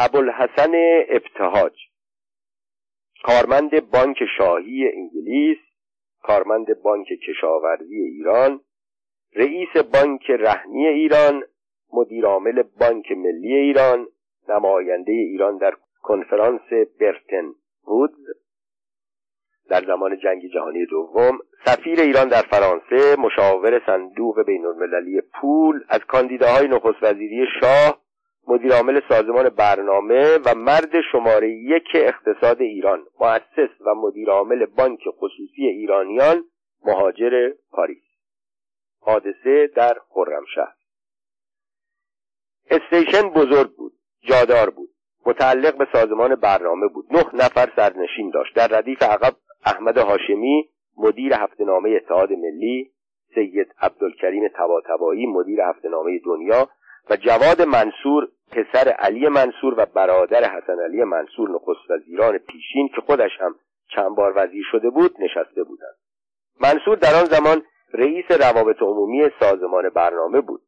ابوالحسن ابتهاج کارمند بانک شاهی انگلیس کارمند بانک کشاورزی ایران رئیس بانک رهنی ایران مدیرعامل بانک ملی ایران نماینده ایران در کنفرانس برتن وودز در زمان جنگ جهانی دوم سفیر ایران در فرانسه مشاور صندوق بین المللی پول از کاندیداهای نخست وزیری شاه مدیرعامل سازمان برنامه و مرد شماره یک اقتصاد ایران مؤسس و مدیرعامل بانک خصوصی ایرانیان مهاجر پاریس. حادثه در خرمشهر. استیشن بزرگ بود جادار بود متعلق به سازمان برنامه بود. نه نفر سرنشین داشت. در ردیف عقب احمد هاشمی مدیر هفتهنامه اتحاد ملی سید عبدالکریم تباتبایی مدیر هفتهنامه دنیا و جواد منصور پسر علی منصور و برادر حسن علی منصور نخست وزیران پیشین که خودش هم چند بار وزیر شده بود نشسته بودند. منصور در آن زمان رئیس روابط عمومی سازمان برنامه بود.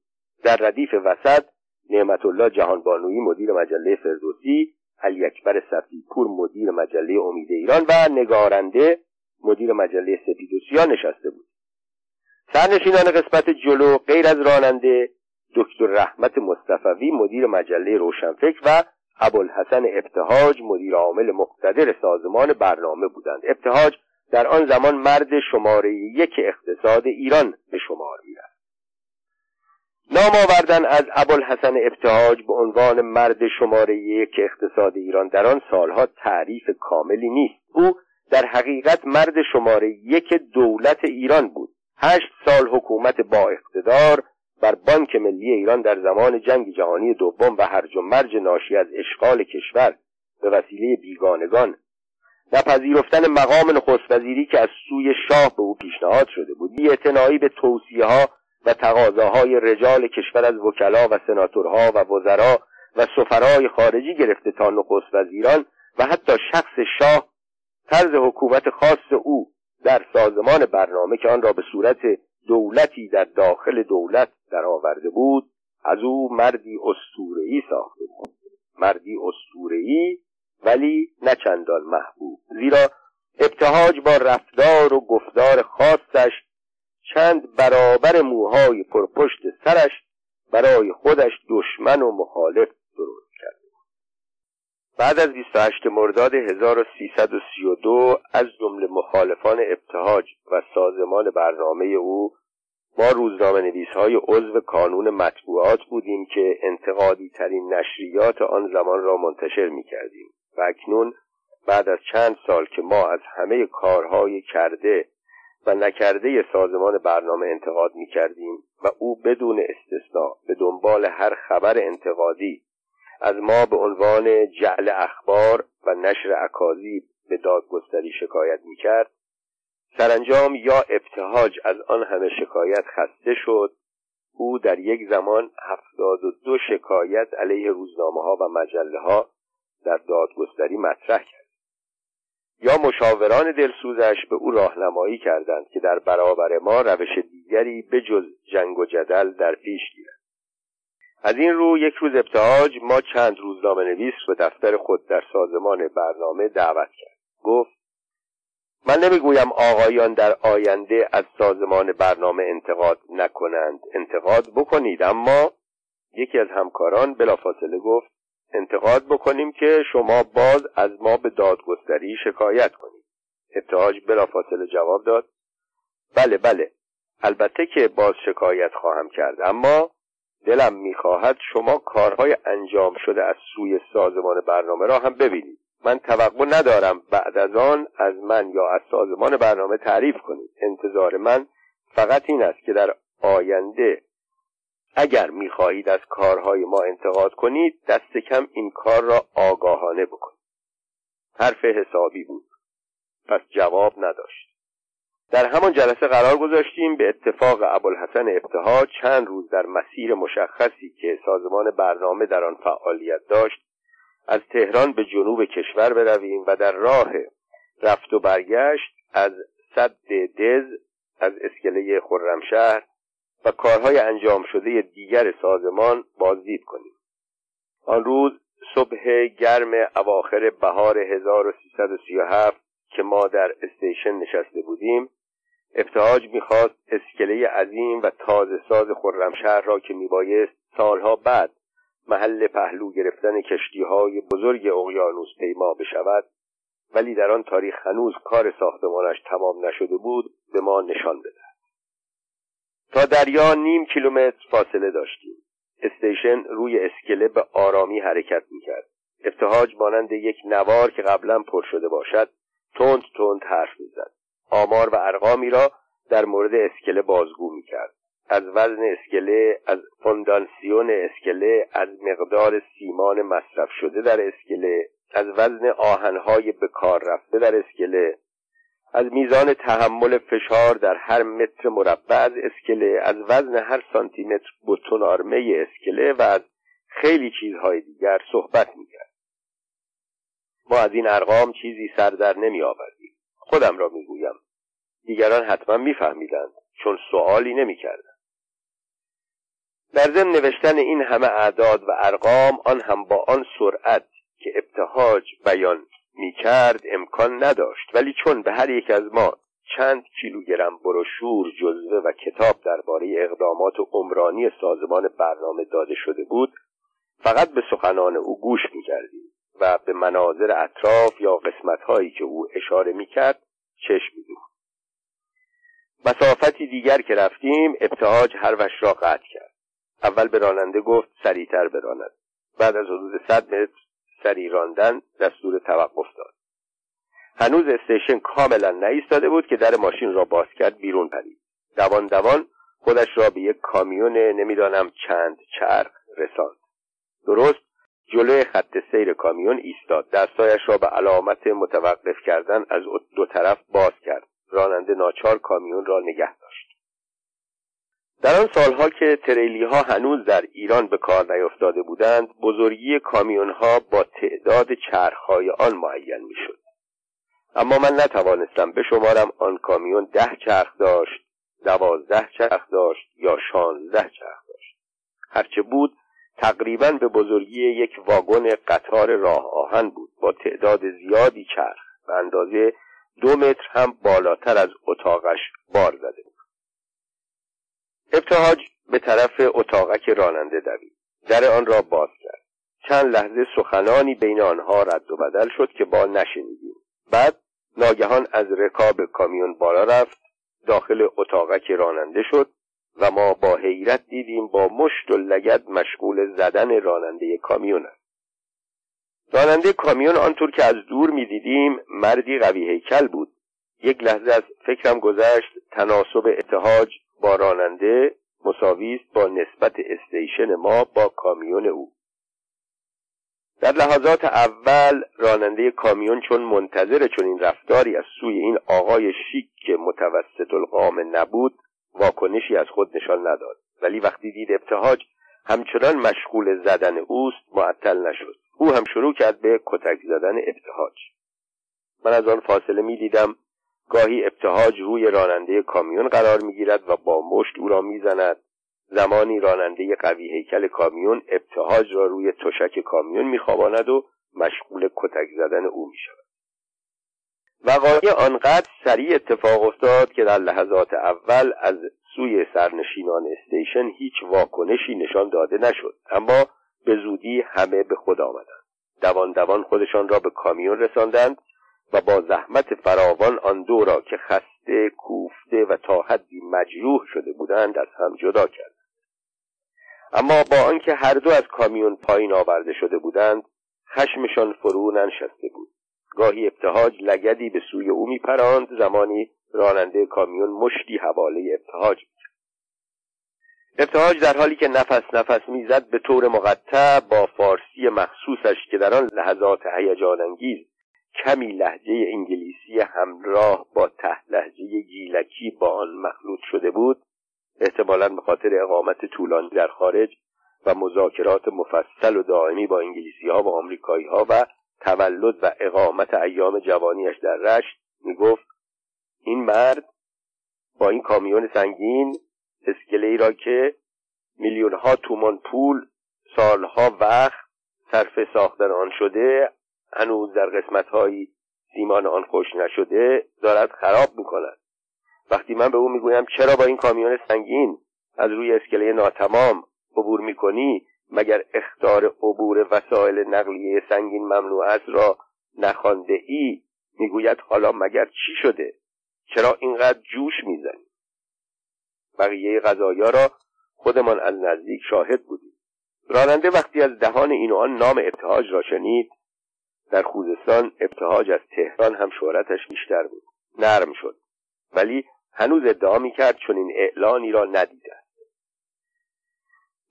در ردیف وسط نعمت الله جهانبانویی مدیر مجله فردوسی علی اکبر صفیپور مدیر مجله امید ایران و نگارنده مدیر مجله سپیدوسیا نشسته بود. سرنشینان قسمت جلو غیر از راننده دکتر رحمت مصطفوی مدیر مجله روشنفکر و ابوالحسن ابتهاج مدیر عامل مقتدر سازمان برنامه بودند. ابتهاج در آن زمان مرد شماره یک اقتصاد ایران به شمار می‌رفت. نام آوردن از ابوالحسن ابتهاج به عنوان مرد شماره یک اقتصاد ایران در آن سالها تعریف کاملی نیست. او در حقیقت مرد شماره یک دولت ایران بود. هشت سال حکومت با اقتدار بر بانک ملی ایران در زمان جنگ جهانی دوم و هرج و مرج ناشی از اشغال کشور به وسیله بیگانگان و پذیرفتن مقام نخست وزیری که از سوی شاه به او پیشنهاد شده بود بیاعتنایی به توصیه ها و تقاضاهای رجال کشور از وکلا و سناتورها و وزرا و سفرای خارجی گرفته تا نخست وزیران و حتی شخص شاه طرز حکومت خاص او در سازمان برنامه که آن را به صورت دولتی در داخل دولت در آورده بود از او مردی استورهی ساخته بود. مردی استورهی ولی نه چندان محبوب. زیرا ابتهاج با رفتار و گفتار خاصش چند برابر موهای پرپشت سرش برای خودش دشمن و مخالف بعد از 28 مرداد 1332 از جمله مخالفان ابتهاج و سازمان برنامه او ما روزنامه نویس های عضو کانون مطبوعات بودیم که انتقادی ترین نشریات آن زمان را منتشر می کردیم و اکنون بعد از چند سال که ما از همه کارهای کرده و نکرده سازمان برنامه انتقاد می کردیم و او بدون استثنا به دنبال هر خبر انتقادی از ما به عنوان جعل اخبار و نشر اکاذیب به دادگستری شکایت می کرد سرانجام یا ابتهاج از آن همه شکایت خسته شد. او در یک زمان هفتاد و دو شکایت علیه روزنامه ها و مجله ها در دادگستری مطرح کرد. یا مشاوران دلسوزش به او راهنمایی کردند که در برابر ما روش دیگری به جز جنگ و جدل در پیش گیرد. از این رو یک روز ابتهاج ما چند روزنامه نویس به دفتر خود در سازمان برنامه دعوت کرد. گفت من نمی‌گویم آقایان در آینده از سازمان برنامه انتقاد نکنند. انتقاد بکنید. اما یکی از همکاران بلافاصله گفت انتقاد بکنیم که شما باز از ما به دادگستری شکایت کنید. ابتهاج بلافاصله جواب داد بله بله. البته که باز شکایت خواهم کرد. اما دلم می‌خواهد شما کارهای انجام شده از سوی سازمان برنامه را هم ببینید. من توقع ندارم بعد از آن از من یا از سازمان برنامه تعریف کنید. انتظار من فقط این است که در آینده اگر می‌خواهید از کارهای ما انتقاد کنید دست کم این کار را آگاهانه بکنید. حرف حسابی بود. پس جواب نداشت. در همان جلسه قرار گذاشتیم به اتفاق ابوالحسن ابتها چند روز در مسیر مشخصی که سازمان برنامه در آن فعالیت داشت از تهران به جنوب کشور برویم و در راه رفت و برگشت از صد دز از اسکله خرمشهر و کارهای انجام شده دیگر سازمان بازدید کنیم. آن روز صبح گرم اواخر بهار 1337 که ما در استیشن نشسته بودیم ابتهاج می‌خواست اسکله عظیم و تازه ساز خرمشهر را که میبایست سالها بعد محل پهلو گرفتن کشتی های بزرگ اقیانوس پیما بشود ولی در آن تاریخ هنوز کار ساختمانش تمام نشده بود به ما نشان بده تا دریا نیم کیلومتر فاصله داشتیم. استیشن روی اسکله به آرامی حرکت می‌کرد. ابتهاج مانند یک نوار که قبلا پر شده باشد تند تند حرف می‌زد. آمار و ارقامی را در مورد اسکله بازگو می‌کرد. از وزن اسکله از فوندانسیون اسکله از مقدار سیمان مصرف شده در اسکله از وزن آهنهای به کار رفته در اسکله از میزان تحمل فشار در هر متر مربع از اسکله از وزن هر سانتی متر بتون آرمه اسکله و از خیلی چیزهای دیگر صحبت می‌کرد. ما از این ارقام چیزی سر در نمی آوردیم خودم را می‌گویم. دیگران حتما میفهمیدند چون سوالی نمی‌کردند. در ضمن نوشتن این همه اعداد و ارقام آن هم با آن سرعت که ابتهاج بیان می‌کرد امکان نداشت. ولی چون به هر یک از ما چند کیلوگرم بروشور جزوه و کتاب درباره اقدامات عمرانی سازمان برنامه داده شده بود فقط به سخنان او گوش می‌کردیم. و به مناظر اطراف یا قسمتهایی که او اشاره می‌کرد چشم میدوخت مسافتی دیگر که رفتیم ابتهاج هر وش را قطع کرد. اول به راننده گفت سریعتر براند. بعد از حدود صد متر سری راندن دستور توقف داد. هنوز استیشن کاملا نایستاده بود که در ماشین را باز کرد بیرون پرید. دوان دوان خودش را به یک کامیون نمی‌دانم چند چرخ رساند. درست جلوی خط سیر کامیون ایستاد. دستایش را به علامت متوقف کردن از دو طرف باز کرد. راننده ناچار کامیون را نگه داشت. در آن سالها که تریلی ها هنوز در ایران به کار نیفتاده بودند بزرگی کامیون ها با تعداد چرخهای آن معین می‌شد. اما من نتوانستم بشمارم آن کامیون ده چرخ داشت دوازده چرخ داشت یا شانزده چرخ داشت. هرچه بود تقریبا به بزرگی یک واگن قطار راه آهن بود. با تعداد زیادی چرخ به اندازه دو متر هم بالاتر از اتاقش بار زده بود. ابتهاج به طرف اتاقک راننده دوید. در آن را باز کرد. چند لحظه سخنانی بین آنها رد و بدل شد که با نشنیدیم. بعد ناگهان از رکاب کامیون بالا رفت داخل اتاقک راننده شد و ما با حیرت دیدیم با مشت و لگد مشغول زدن راننده کامیون است. راننده کامیون آنطور که از دور می‌دیدیم مردی قوی هیکل بود. یک لحظه از فکرم گذشت تناسب اتحاج با راننده مساوی است با نسبت استیشن ما با کامیون او. در لحظات اول راننده کامیون چون منتظر چون این رفتاری از سوی این آقای شیک متوسط القام نبود واکنشی از خود نشان نداد. ولی وقتی دید ابتهاج همچنان مشغول زدن اوست معطل نشد. او هم شروع کرد به کتک زدن ابتهاج. من از آن فاصله می دیدم گاهی ابتهاج روی راننده کامیون قرار می گیرد و با مشت او را می زند. زمانی راننده قوی هیکل کامیون ابتهاج را روی تشک کامیون می خواباند و مشغول کتک زدن او می شود. وقایع آنقدر سریع اتفاق افتاد که در لحظات اول از سوی سرنشینان استیشن هیچ واکنشی نشان داده نشد. اما به زودی همه به خود آمدند. دوان دوان خودشان را به کامیون رساندند و با زحمت فراوان آن دو را که خسته کوفته و تا حدی مجروح شده بودند از هم جدا کرد اما با آنکه هر دو از کامیون پایین آورده شده بودند خشمشان فرو ننشسته بود. گاهی ابتهاج لگدی به سوی او میپراند زمانی راننده کامیون مشتی حواله ابتهاج ابتهاج در حالی که نفس نفس می‌زد به طور مقطع با فارسی مخصوصش که در آن لحظات هیجان انگیز کمی لحجه انگلیسی همراه با ته لحجه گیلکی با آن مخلوط شده بود احتمالا به خاطر اقامت طولانی در خارج و مذاکرات مفصل و دائمی با انگلیسی ها و آمریکایی ها و تولد و اقامت ایام جوانیش در رشت می‌گفت این مرد با این کامیون سنگین اسکله ای را که میلیون ها تومان پول سالها وقت صرف ساختن آن شده هنوز در قسمتهایی سیمان آن خوش نشده دارد خراب می‌کند. وقتی من به او می‌گویم چرا با این کامیون سنگین از روی اسکله ناتمام عبور می‌کنی؟ مگر اختار عبور وسایل نقلیه سنگین ممنوع است را نخوانده ای؟ می‌گوید حالا مگر چی شده؟ چرا اینقدر جوش می‌زنی؟ بقیه غذایا را خودمان از نزدیک شاهد بودیم. راننده وقتی از دهان این آن نام ابتهاج را شنید در خوزستان ابتهاج از تهران هم شهرتش بیشتر بود. نرم شد. ولی هنوز ادعا می‌کرد چون این اعلانی را ندیده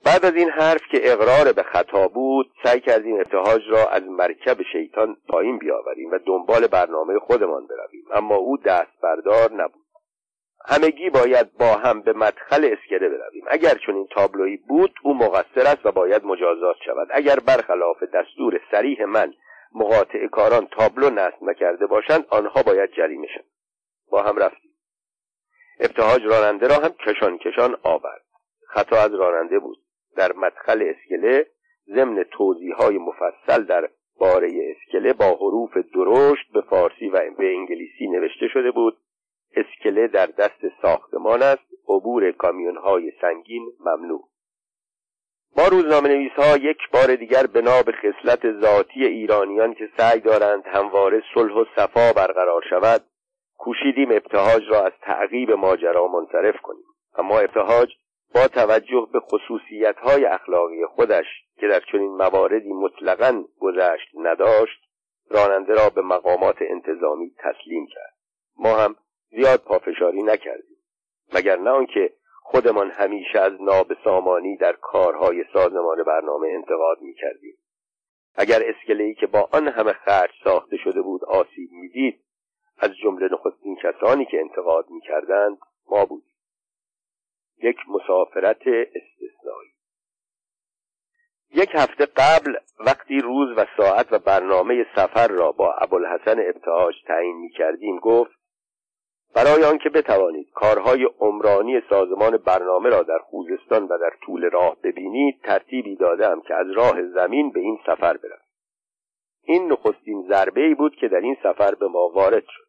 بعد از این حرف که اقرار به خطا بود سعی کردیم ابتهاج را از مرکب شیطان پایین بیاوریم و دنبال برنامه خودمان برویم. اما او دست بردار نبود. همگی باید با هم به مدخل اسکله برویم. اگر چون این تابلویی بود او مقصر است و باید مجازات شود. اگر برخلاف دستور سریح من مقاطع کاران تابلو نصب نکرده باشند آنها باید جریمه شوند. با هم رفتیم. ابتهاج راننده را هم کشان کشان آورد. خطا از راننده بود. در مدخل اسکله ضمن توضیح مفصل در باره اسکله با حروف درشت به فارسی و به انگلیسی نوشته شده بود. اسکله در دست ساختمان است. عبور کامیون های سنگین ممنوع. ما روزنامه نویس ها یک بار دیگر بنا به خصلت ذاتی ایرانیان که سعی دارند همواره صلح و صفا برقرار شود کوشیدیم ابتهاج را از تعقیب ماجرا منصرف کنیم. اما ابتهاج با توجه به خصوصیت های اخلاقی خودش که در چنین مواردی مطلقا گذشت نداشت راننده را به مقامات انتظامی تسلیم کرد. ما هم زیاد پافشاری نکردیم مگر نه آنکه خودمان همیشه از نابسامانی در کارهای سازمان برنامه انتقاد می‌کردیم. اگر اسکلهای که با آن همه خرج ساخته شده بود آسیب می‌دید از جمله نخستین کسانی که انتقاد می‌کردند ما بودیم. یک مسافرت استثنایی. یک هفته قبل وقتی روز و ساعت و برنامه سفر را با ابوالحسن ابتهاج تعیین می کردیم گفت برای آنکه بتوانید کارهای عمرانی سازمان برنامه را در خوزستان و در طول راه ببینید ترتیبی دادم که از راه زمین به این سفر برم. این نخستین ضربه ای بود که در این سفر به ما وارد شد.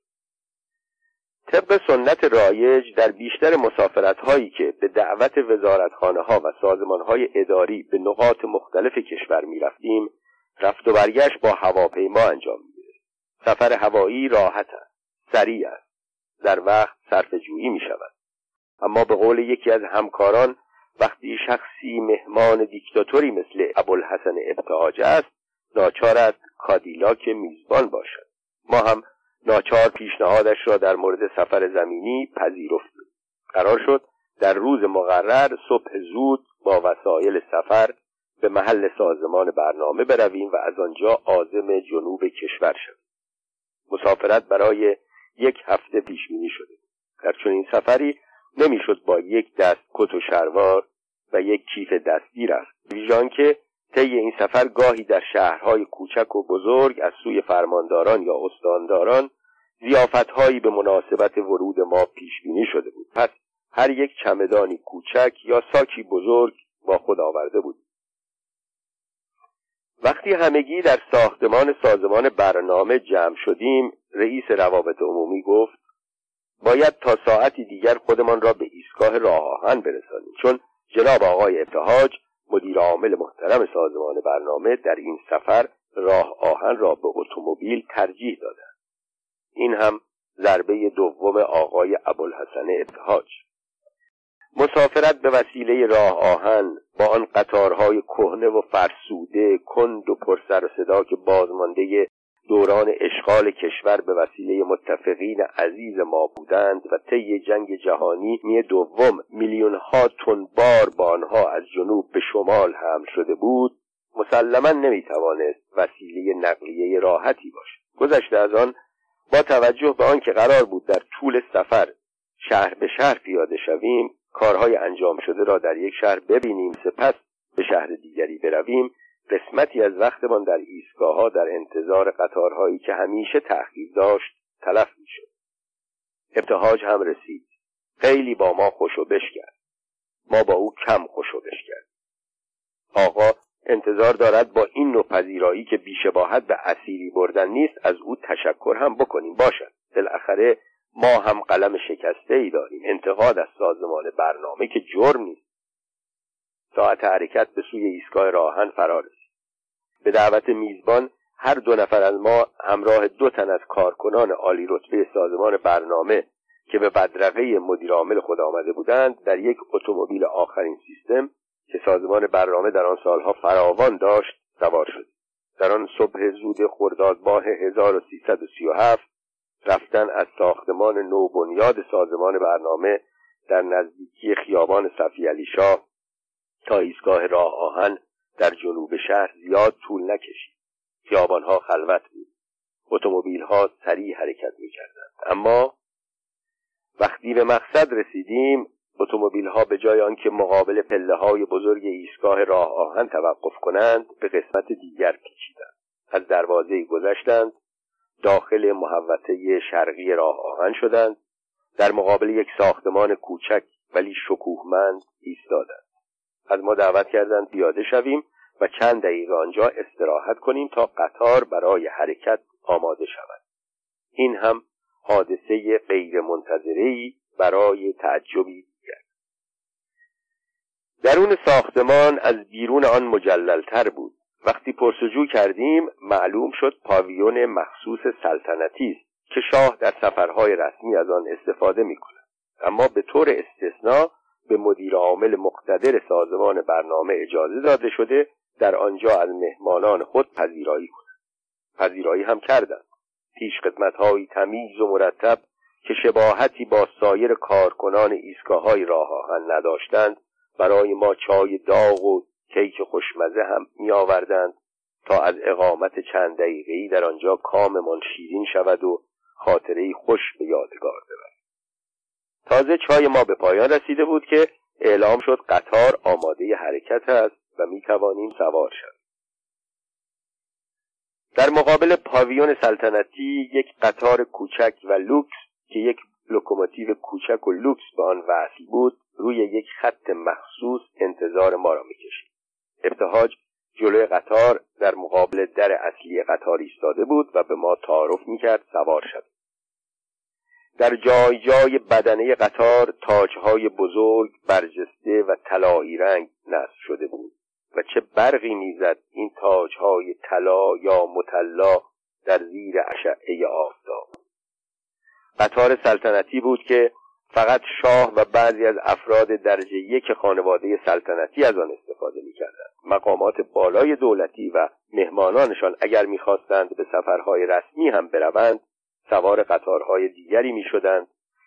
طبق سنت رایج در بیشتر مسافرت هایی که به دعوت وزارتخانه ها و سازمان های اداری به نقاط مختلف کشور می رفتیم رفت و برگشت با هواپیما انجام می سفر هوایی راحت است سریع است. در وقت صرف جویی می شود اما به قول یکی از همکاران وقتی شخصی مهمان دیکتاتوری مثل ابوالحسن ابتهاج است ناچار است کادیلاک میزبان باشد. ما هم ناچار پیشنهادش را در مورد سفر زمینی پذیرفتیم قرار شد در روز مقرر صبح زود با وسایل سفر به محل سازمان برنامه برویم و از آنجا عازم جنوب کشور شویم. مسافرت برای یک هفته پیش بینی شده. در چنین سفری نمی‌شد با یک دست کت و شلوار و یک کیف دستی رفت ویژان که طی این سفر گاهی در شهرهای کوچک و بزرگ از سوی فرمانداران یا استانداران زیافتهایی به مناسبت ورود ما پیش بینی شده بود. پس هر یک چمدانی کوچک یا ساکی بزرگ با خود آورده بود. وقتی همگی در ساختمان سازمان برنامه جمع شدیم رئیس روابط عمومی گفت باید تا ساعتی دیگر خودمان را به ایستگاه راه آهن برسانیم. چون جناب آقای ابتهاج مدیر عامل محترم سازمان برنامه در این سفر راه آهن را به اتومبیل ترجیح داده. این هم ضربه دوم آقای ابوالحسن ابتهاج. مسافرت به وسیله راه آهن با آن قطارهای کهنه و فرسوده کند و پرسر و صدا که بازمانده دوران اشغال کشور به وسیله متفقین عزیز ما بودند و طی جنگ جهانی می دوم میلیون ها تن بار با آنها از جنوب به شمال حمل شده بود مسلما نمی توانست وسیله نقلیه راحتی باشد. گذشته از آن با توجه به آنکه قرار بود در طول سفر شهر به شهر پیاده شویم کارهای انجام شده را در یک شهر ببینیم سپس به شهر دیگری برویم قسمتی از وقتمان در ایستگاه ها در انتظار قطارهایی که همیشه تأخیر داشت تلف می‌شد. ابتهاج هم رسید. خیلی با ما خوش و بش کرد. ما با او کم خوش و بش کرد. آقا انتظار دارد با این نوع پذیرایی که بیشباهت به اسیری بردن نیست از او تشکر هم بکنیم. باشد. بالاخره ما هم قلم شکسته ای داریم. انتقاد از سازمان برنامه که جرم نیست. ساعت حرکت به سوی ایستگاه راهن فرا رسید. به دعوت میزبان هر دو نفر از ما همراه دو تن از کارکنان عالی رتبه سازمان برنامه که به بدرقه مدیرعامل خود آمده بودند در یک اتومبیل آخرین سیستم که سازمان برنامه در آن سالها فراوان داشت سوار شد. در آن صبح زود خرداد ماه 1337 رفتن از ساختمان نو بنیاد سازمان برنامه در نزدیکی خیابان صفی علی شاه تا ایستگاه راه آهن در جنوب شهر زیاد طول نکشید. خیابانها خلوت بود. اتومبیلها سریع حرکت می‌کردند. اما وقتی به مقصد رسیدیم اتومبیل ها به جای آنکه مقابل پله های بزرگ ایستگاه راه آهن توقف کنند به قسمت دیگر پیچیدند از دروازه گذشتند داخل محوطه شرقی راه آهن شدند. در مقابل یک ساختمان کوچک ولی شکوهمند ایستادند. از ما دعوت کردند پیاده شویم و چند دقیقه آنجا استراحت کنیم تا قطار برای حرکت آماده شود. این هم حادثه غیر منتظری برای تعجبی دیگر. درون ساختمان از بیرون آن مجللتر بود. وقتی پرسجو کردیم معلوم شد پاویون مخصوص سلطنتی است که شاه در سفرهای رسمی از آن استفاده می کند. اما به طور استثنا به مدیر عامل مقتدر سازمان برنامه اجازه داده شده در آنجا از مهمانان خود پذیرایی کند پذیرایی هم کردند. پیش های تمیز و مرتب که شباهتی با سایر کارکنان ایستگاه های راه آهن نداشتند برای ما چای داغ و کیک خوشمزه هم می آوردند تا از اقامت چند دقیقه‌ای در آنجا کاممان شیرین شود و خاطره خوش به یادگار ببرد. تازه چای ما به پایان رسیده بود که اعلام شد قطار آماده حرکت است و می توانیم سوار شویم. در مقابل پاویون سلطنتی یک قطار کوچک و لوکس که یک لوکوموتیو کوچک و لوکس به آن وصل بود روی یک خط مخصوص انتظار ما را می‌کشید. ابتهاج جلوی قطار در مقابل در اصلی قطار ایستاده بود و به ما تعارف می‌کرد سوار شد در جای جای بدنه قطار تاجهای بزرگ برجسته و طلایی رنگ نصب شده بود و چه برقی می‌زد این تاجهای طلا یا مطلا در زیر اشعه آفتاب. قطار سلطنتی بود که فقط شاه و بعضی از افراد درجه یک خانواده سلطنتی از آن استفاده می‌کردند. مقامات بالای دولتی و مهمانانشان اگر می‌خواستند به سفرهای رسمی هم بروند سوار قطارهای دیگری می‌شدند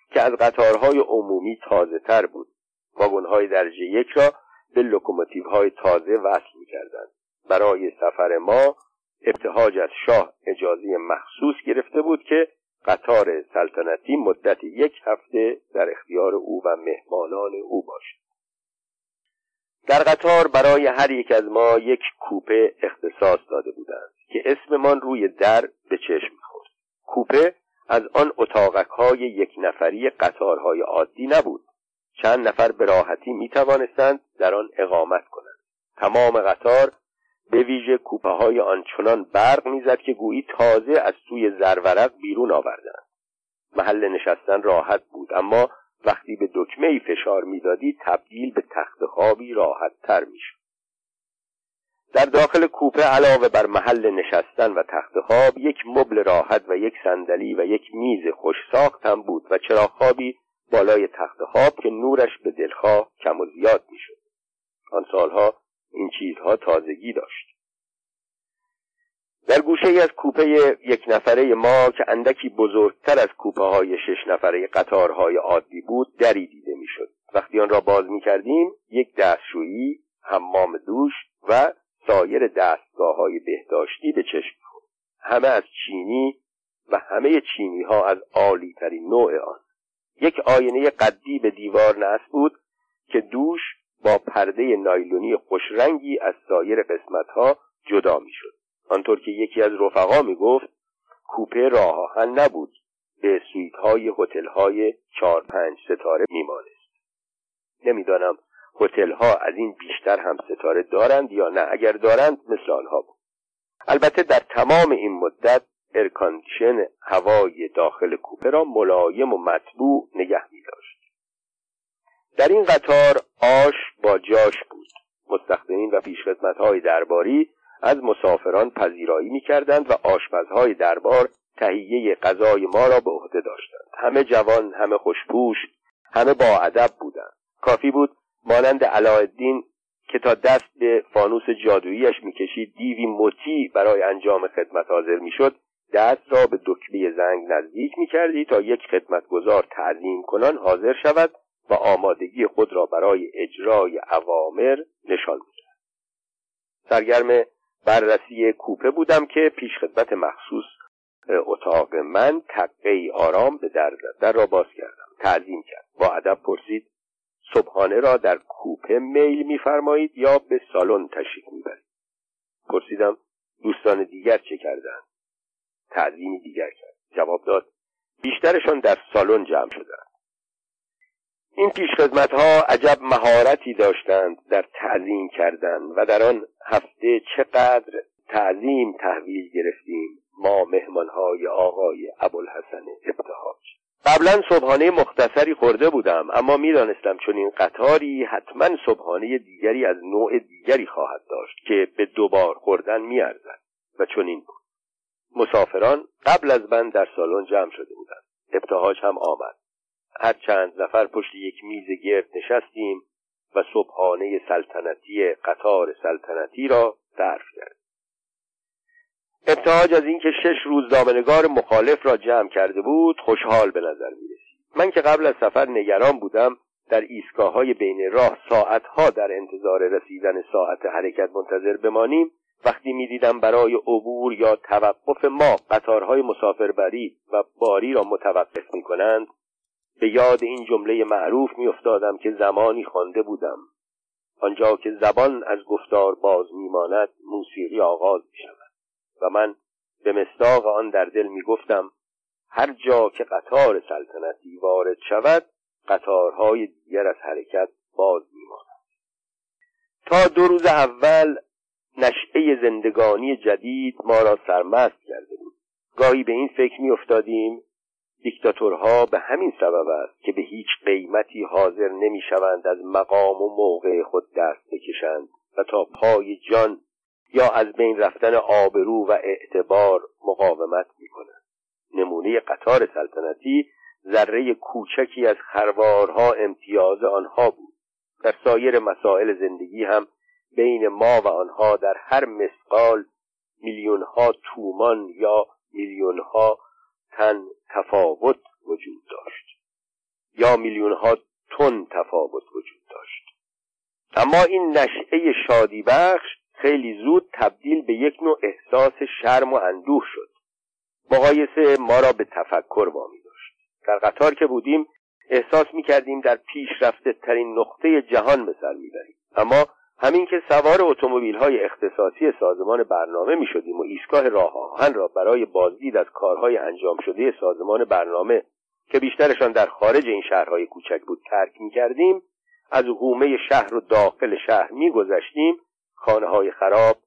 که از قطارهای عمومی تازه تر بود. واگنهای درجه یک را به لوکوموتیو های تازه وصل می‌کردند. برای سفر ما ابتهاج از شاه اجازه مخصوص گرفته بود که قطار سلطنتی مدت یک هفته در اختیار او و مهمانان او باشد. در قطار برای هر یک از ما یک کوپه اختصاص داده بودند که اسممان روی در به چشم کوپه از آن اتاقک های یک نفری قطارهای عادی نبود. چند نفر به راحتی می توانستند در آن اقامت کنند. تمام قطار به ویژه کوپه های آنچنان برق می‌زد که گویی تازه از توی زرورق بیرون آوردند. محل نشستن راحت بود اما وقتی به دکمه ای فشار می‌دادی تبدیل به تخت خوابی راحت تر می‌شد. در داخل کوپه علاوه بر محل نشستن و تخت خواب یک مبل راحت و یک صندلی و یک میز خوش ساخت هم بود و چراغ خوابی بالای تخت خواب که نورش به دلخواه کم و زیاد می‌شد. آن سالها این چیزها تازگی داشت. در گوشه ای از کوپه یک نفره ما که اندکی بزرگتر از کوپه های شش نفره قطارهای عادی بود دری دیده می‌شد. وقتی آن را باز می کردیم یک دستشویی حمام دوش و سایر دستگاه های بهداشتی به چشم خورد همه از چینی و همه چینی ها از عالی ترین نوع آن. یک آینه قدی به دیوار نصب بود که دوش با پرده نایلونی خوشرنگی از سایر قسمتها جدا می‌شد. آنطور که یکی از رفقا می گفت کوپه راه نبود به سویت های هتل های چهار پنج ستاره میمانست. نمی‌دانم هتل ها از این بیشتر هم ستاره دارند یا نه؟ اگر دارند مثل آنها بود. البته در تمام این مدت air condition هوای داخل کوپه را ملایم و مطبوع نگه می داشت در این قطار آش با جاش بود. مستخدمین و پیشخدمتهای درباری از مسافران پذیرایی می کردند و آشپزهای دربار تهیه غذای ما را به عهده داشتند. همه جوان همه خوشپوش همه با ادب بودند. کافی بود مانند علاءالدین که تا دست به فانوس جادوییش می‌کشید دیوی مطیع برای انجام خدمت حاضر می‌شد دست را به دکمه زنگ نزدیک می‌کردی تا یک خدمتگزار تعظیم کنان حاضر شود و آمادگی خود را برای اجرای اوامر نشان می‌دهد. سرگرم بررسی کوپه بودم که پیش خدمت مخصوص اتاق من تقه آرام به در زد در را باز کردم. تعظیم کرد. با ادب پرسید صبحانه را در کوپه میل میفرمایید یا به سالن تشریف می‌برید. پرسیدم دوستان دیگر چه کردند؟ تعظیمی دیگر کرد. جواب داد بیشترشان در سالن جمع شدند این پیشخدمت ها عجب مهارتی داشتند در تعظیم کردن و در آن هفته چقدر تعظیم تحویل گرفتیم ما مهمانهای آقای ابوالحسن ابتهاج. قبلا صبحانه مختصری خورده بودم اما می‌دانستم چون این قطاری حتما صبحانه دیگری از نوع دیگری خواهد داشت که به دوبار خوردن میارزد و چون این بود. مسافران قبل از من در سالن جمع شده بودند. ابتهاج هم آمد. هر چند نفر پشت یک میز گرد نشستیم و صبحانه سلطنتی قطار سلطنتی را صرف کرد ابتهاج از اینکه شش روز دامنگار مخالف را جمع کرده بود خوشحال به نظر می رسید. من که قبل از سفر نگران بودم در ایستگاه های بین راه ساعتها در انتظار رسیدن ساعت حرکت منتظر بمانیم وقتی می‌دیدم برای عبور یا توقف ما قطارهای مسافربری و باری را متوقف می کنند به یاد این جمله معروف میافتادم که زمانی خوانده بودم. آنجا که زبان از گفتار باز میماند موسیقی آغاز می شود. و من به مصداق آن در دل می گفتم هر جا که قطار سلطنتی وارد شود قطارهای دیگر از حرکت باز میمانند تا دو روز اول نشعه زندگانی جدید ما را سرمست کرده بود. گاهی به این فکر می افتادیم دیکتاتورها به همین سبب است که به هیچ قیمتی حاضر نمی شوند از مقام و موقع خود دست بکشند و تا پای جان یا از بین رفتن آبرو و اعتبار مقاومت می کنند نمونه قطار سلطنتی ذره کوچکی از خروارها امتیاز آنها بود. در سایر مسائل زندگی هم بین ما و آنها در هر مسقال میلیونها تومان یا میلیونها تن تفاوت وجود داشت. یا میلیونها تن تفاوت وجود داشت. اما این نشعه شادی بخش خیلی زود تبدیل به یک نوع احساس شرم و اندوه شد. مقایسه ما را به تفکر وامی داشت. در قطار که بودیم احساس می کردیم در پیشرفته ترین نقطه جهان به سر بریم. اما همین که سوار اتومبیل های اختصاصی سازمان برنامه می شدیم و ایستگاه راه آهن را برای بازدید از کارهای انجام شده سازمان برنامه که بیشترشان در خارج این شهرهای کوچک بود ترک می کردیم از حومه شهر و داخل شهر می گذشتیم خانه های خراب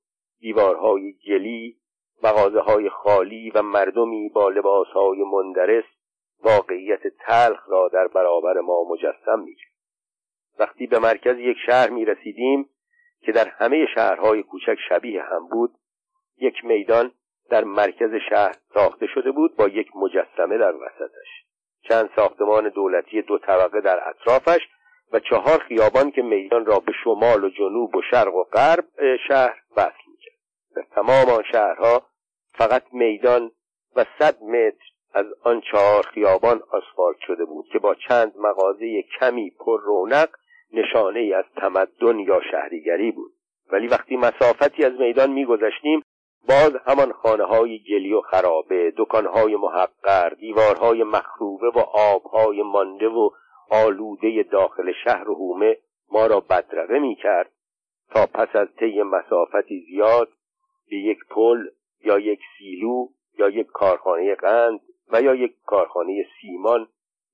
دیوارهای گلی مغازه های خالی و مردمی با لباس های مندرس واقعیت تلخ را در برابر ما مجسم می وقتی به مرکز یک شهر می رسیدیم که در همه شهرهای کوچک شبیه هم بود یک میدان در مرکز شهر ساخته شده بود با یک مجسمه در وسطش. چند ساختمان دولتی دو طبقه در اطرافش و چهار خیابان که میدان را به شمال و جنوب و شرق و غرب شهر وصل می‌کرد در تمام آن شهرها فقط میدان و صد متر از آن چهار خیابان آسفالت شده بود که با چند مغازه کمی پر رونق نشانه ای از تمدن یا شهریگری بود. ولی وقتی مسافتی از میدان میگذشتیم باز همان خانه های گلی و خرابه دکانهای محقر دیوارهای مخروبه و آبهای مانده و آلوده داخل شهر و هومه ما را بدرقه می کرد تا پس از طی مسافتی زیاد به یک پل یا یک سیلو یا یک کارخانه قند و یا یک کارخانه سیمان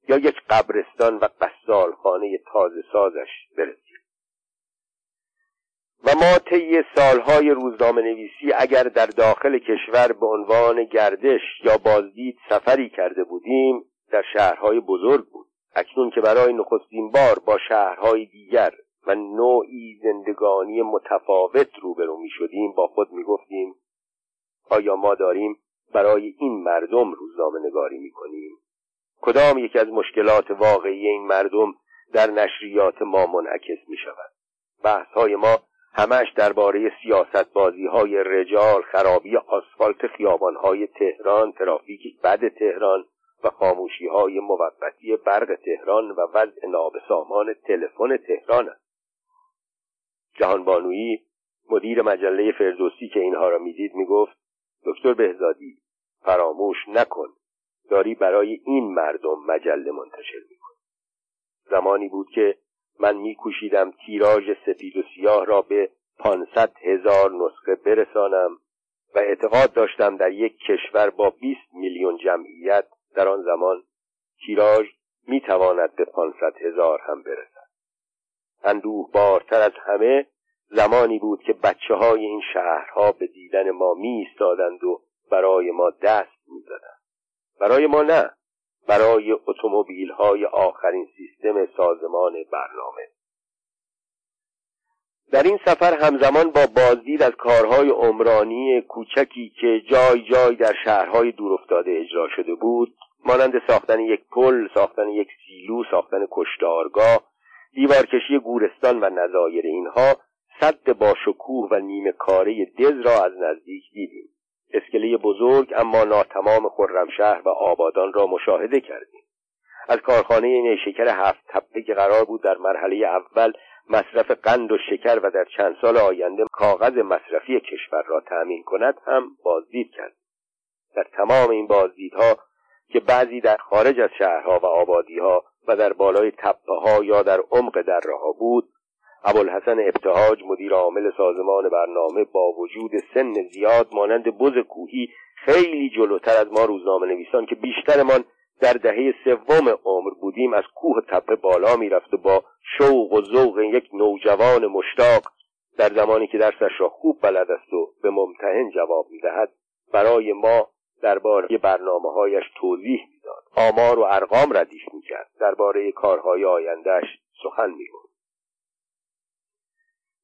یا یک قبرستان و قصالخانه تازه سازش برسیم. و ما طی سالهای روزنامه نویسی اگر در داخل کشور به عنوان گردش یا بازدید سفری کرده بودیم در شهرهای بزرگ بود. اکنون که برای نخستین بار با شهرهای دیگر و نوعی زندگانی متفاوت روبرو می شدیم با خود می گفتیم آیا ما داریم برای این مردم روزنامه نگاری می کنیم؟ کدام یکی از مشکلات واقعی این مردم در نشریات ما منعکس می شود؟ بحث های ما همش درباره سیاست بازی های رجال خرابی آسفالت خیابان های تهران ترافیک بد تهران و خاموشی های موقتی برق تهران و وضع نابسامان تلفن تهران است. جهان بانویی مدیر مجله فردوسی که اینها را می‌دید می‌گفت دکتر بهزادی فراموش نکن. داری برای این مردم مجله منتشر میکن زمانی بود که من میکوشیدم تیراژ سپید و سیاه را به پانصد هزار نسخه برسانم و اعتقاد داشتم در یک کشور با 20 میلیون جمعیت در آن زمان تیراژ می‌تواند به پانصد هزار هم برسد اندوه بارتر از همه زمانی بود که بچه های این شهرها به دیدن ما می و برای ما دست می زدند. برای ما نه برای اتومبیل های آخرین سیستم سازمان برنامه در این سفر همزمان با بازدید از کارهای عمرانی کوچکی که جای جای در شهرهای دورافتاده اجرا شده بود مانند ساختن یک پل ساختن یک سیلو ساختن کشتارگاه دیوارکشی گورستان و نظایر اینها صد با شکوه و نیمه کاره دز را از نزدیک دیدیم. اسکله بزرگ اما ناتمام خرمشهر و آبادان را مشاهده کردیم. از کارخانه نیشکر هفت تپه که قرار بود در مرحله اول مصرف قند و شکر و در چند سال آینده کاغذ مصرفی کشور را تأمین کند هم بازدید کرد در تمام این بازدیدها که بعضی در خارج از شهرها و آبادیها و در بالای تپه ها یا در عمق دره ها بود ابوالحسن ابتهاج مدیر عامل سازمان برنامه با وجود سن زیاد مانند بز کوهی خیلی جلوتر از ما روزنامه نویسان که بیشترمان در دهه سوم عمر بودیم از کوه تپه بالا می‌رفت و با شوق و ذوق یک نوجوان مشتاق در زمانی که درسش را خوب بلد است و به ممتحن جواب می‌دهد برای ما درباره برنامه هایش توضیح می‌داد. آمار و ارقام ردیف می‌کرد. درباره کارهای آیندهش سخن می‌گفت.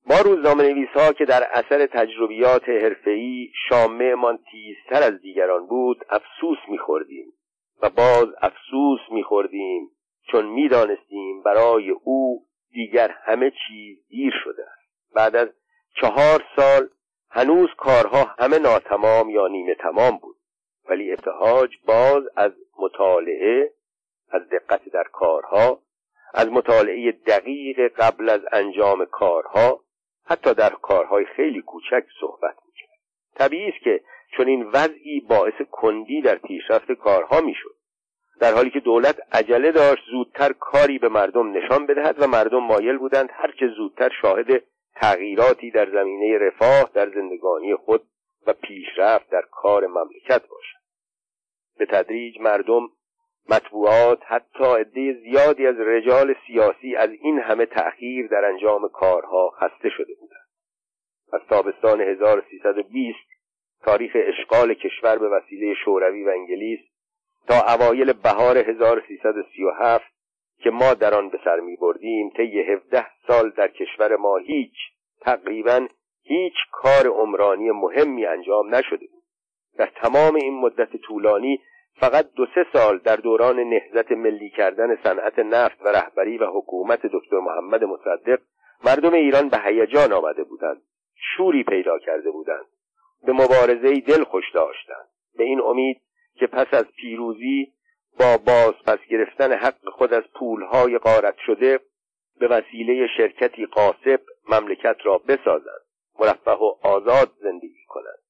ما روزنامه نویس ها که در اثر تجربیات حرفه‌ای شامهمان تیزتر از دیگران بود افسوس میخوردیم و باز افسوس میخوردیم چون می‌دانستیم برای او دیگر همه چیز دیر شده است. بعد از چهار سال هنوز کارها همه ناتمام یا نیمه تمام بود. ولی ابتهاج باز از مطالعه از دقت در کارها از مطالعه دقیق قبل از انجام کارها حتی در کارهای خیلی کوچک صحبت می‌کرد. طبیعی است که چون این وضعی باعث کندی در پیشرفت کارها می‌شد. در حالی که دولت عجله داشت زودتر کاری به مردم نشان بدهد و مردم مایل بودند هرچه زودتر شاهد تغییراتی در زمینه رفاه در زندگانی خود و پیشرفت در کار مملکت باشد. به تدریج مردم مطبوعات حتی عده زیادی از رجال سیاسی از این همه تأخیر در انجام کارها خسته شده بودند. از تابستان 1320 تاریخ اشغال کشور به وسیله شوروی و انگلیس تا اوایل بهار 1337 که ما در آن به سر می بردیم طی 17 سال در کشور ما هیچ تقریبا هیچ کار عمرانی مهمی انجام نشده بود. در تمام این مدت طولانی فقط دو سه سال در دوران نهزت ملی کردن صنعت نفت و رهبری و حکومت دکتر محمد مصدق مردم ایران به هیجان آمده بودند شوری پیدا کرده بودند به مبارزه دل خوش داشتند. به این امید که پس از پیروزی با باز پس گرفتن حق خود از پولهای غارت شده به وسیله شرکتی قاسب مملکت را بسازند مرفه و آزاد زندگی کنند.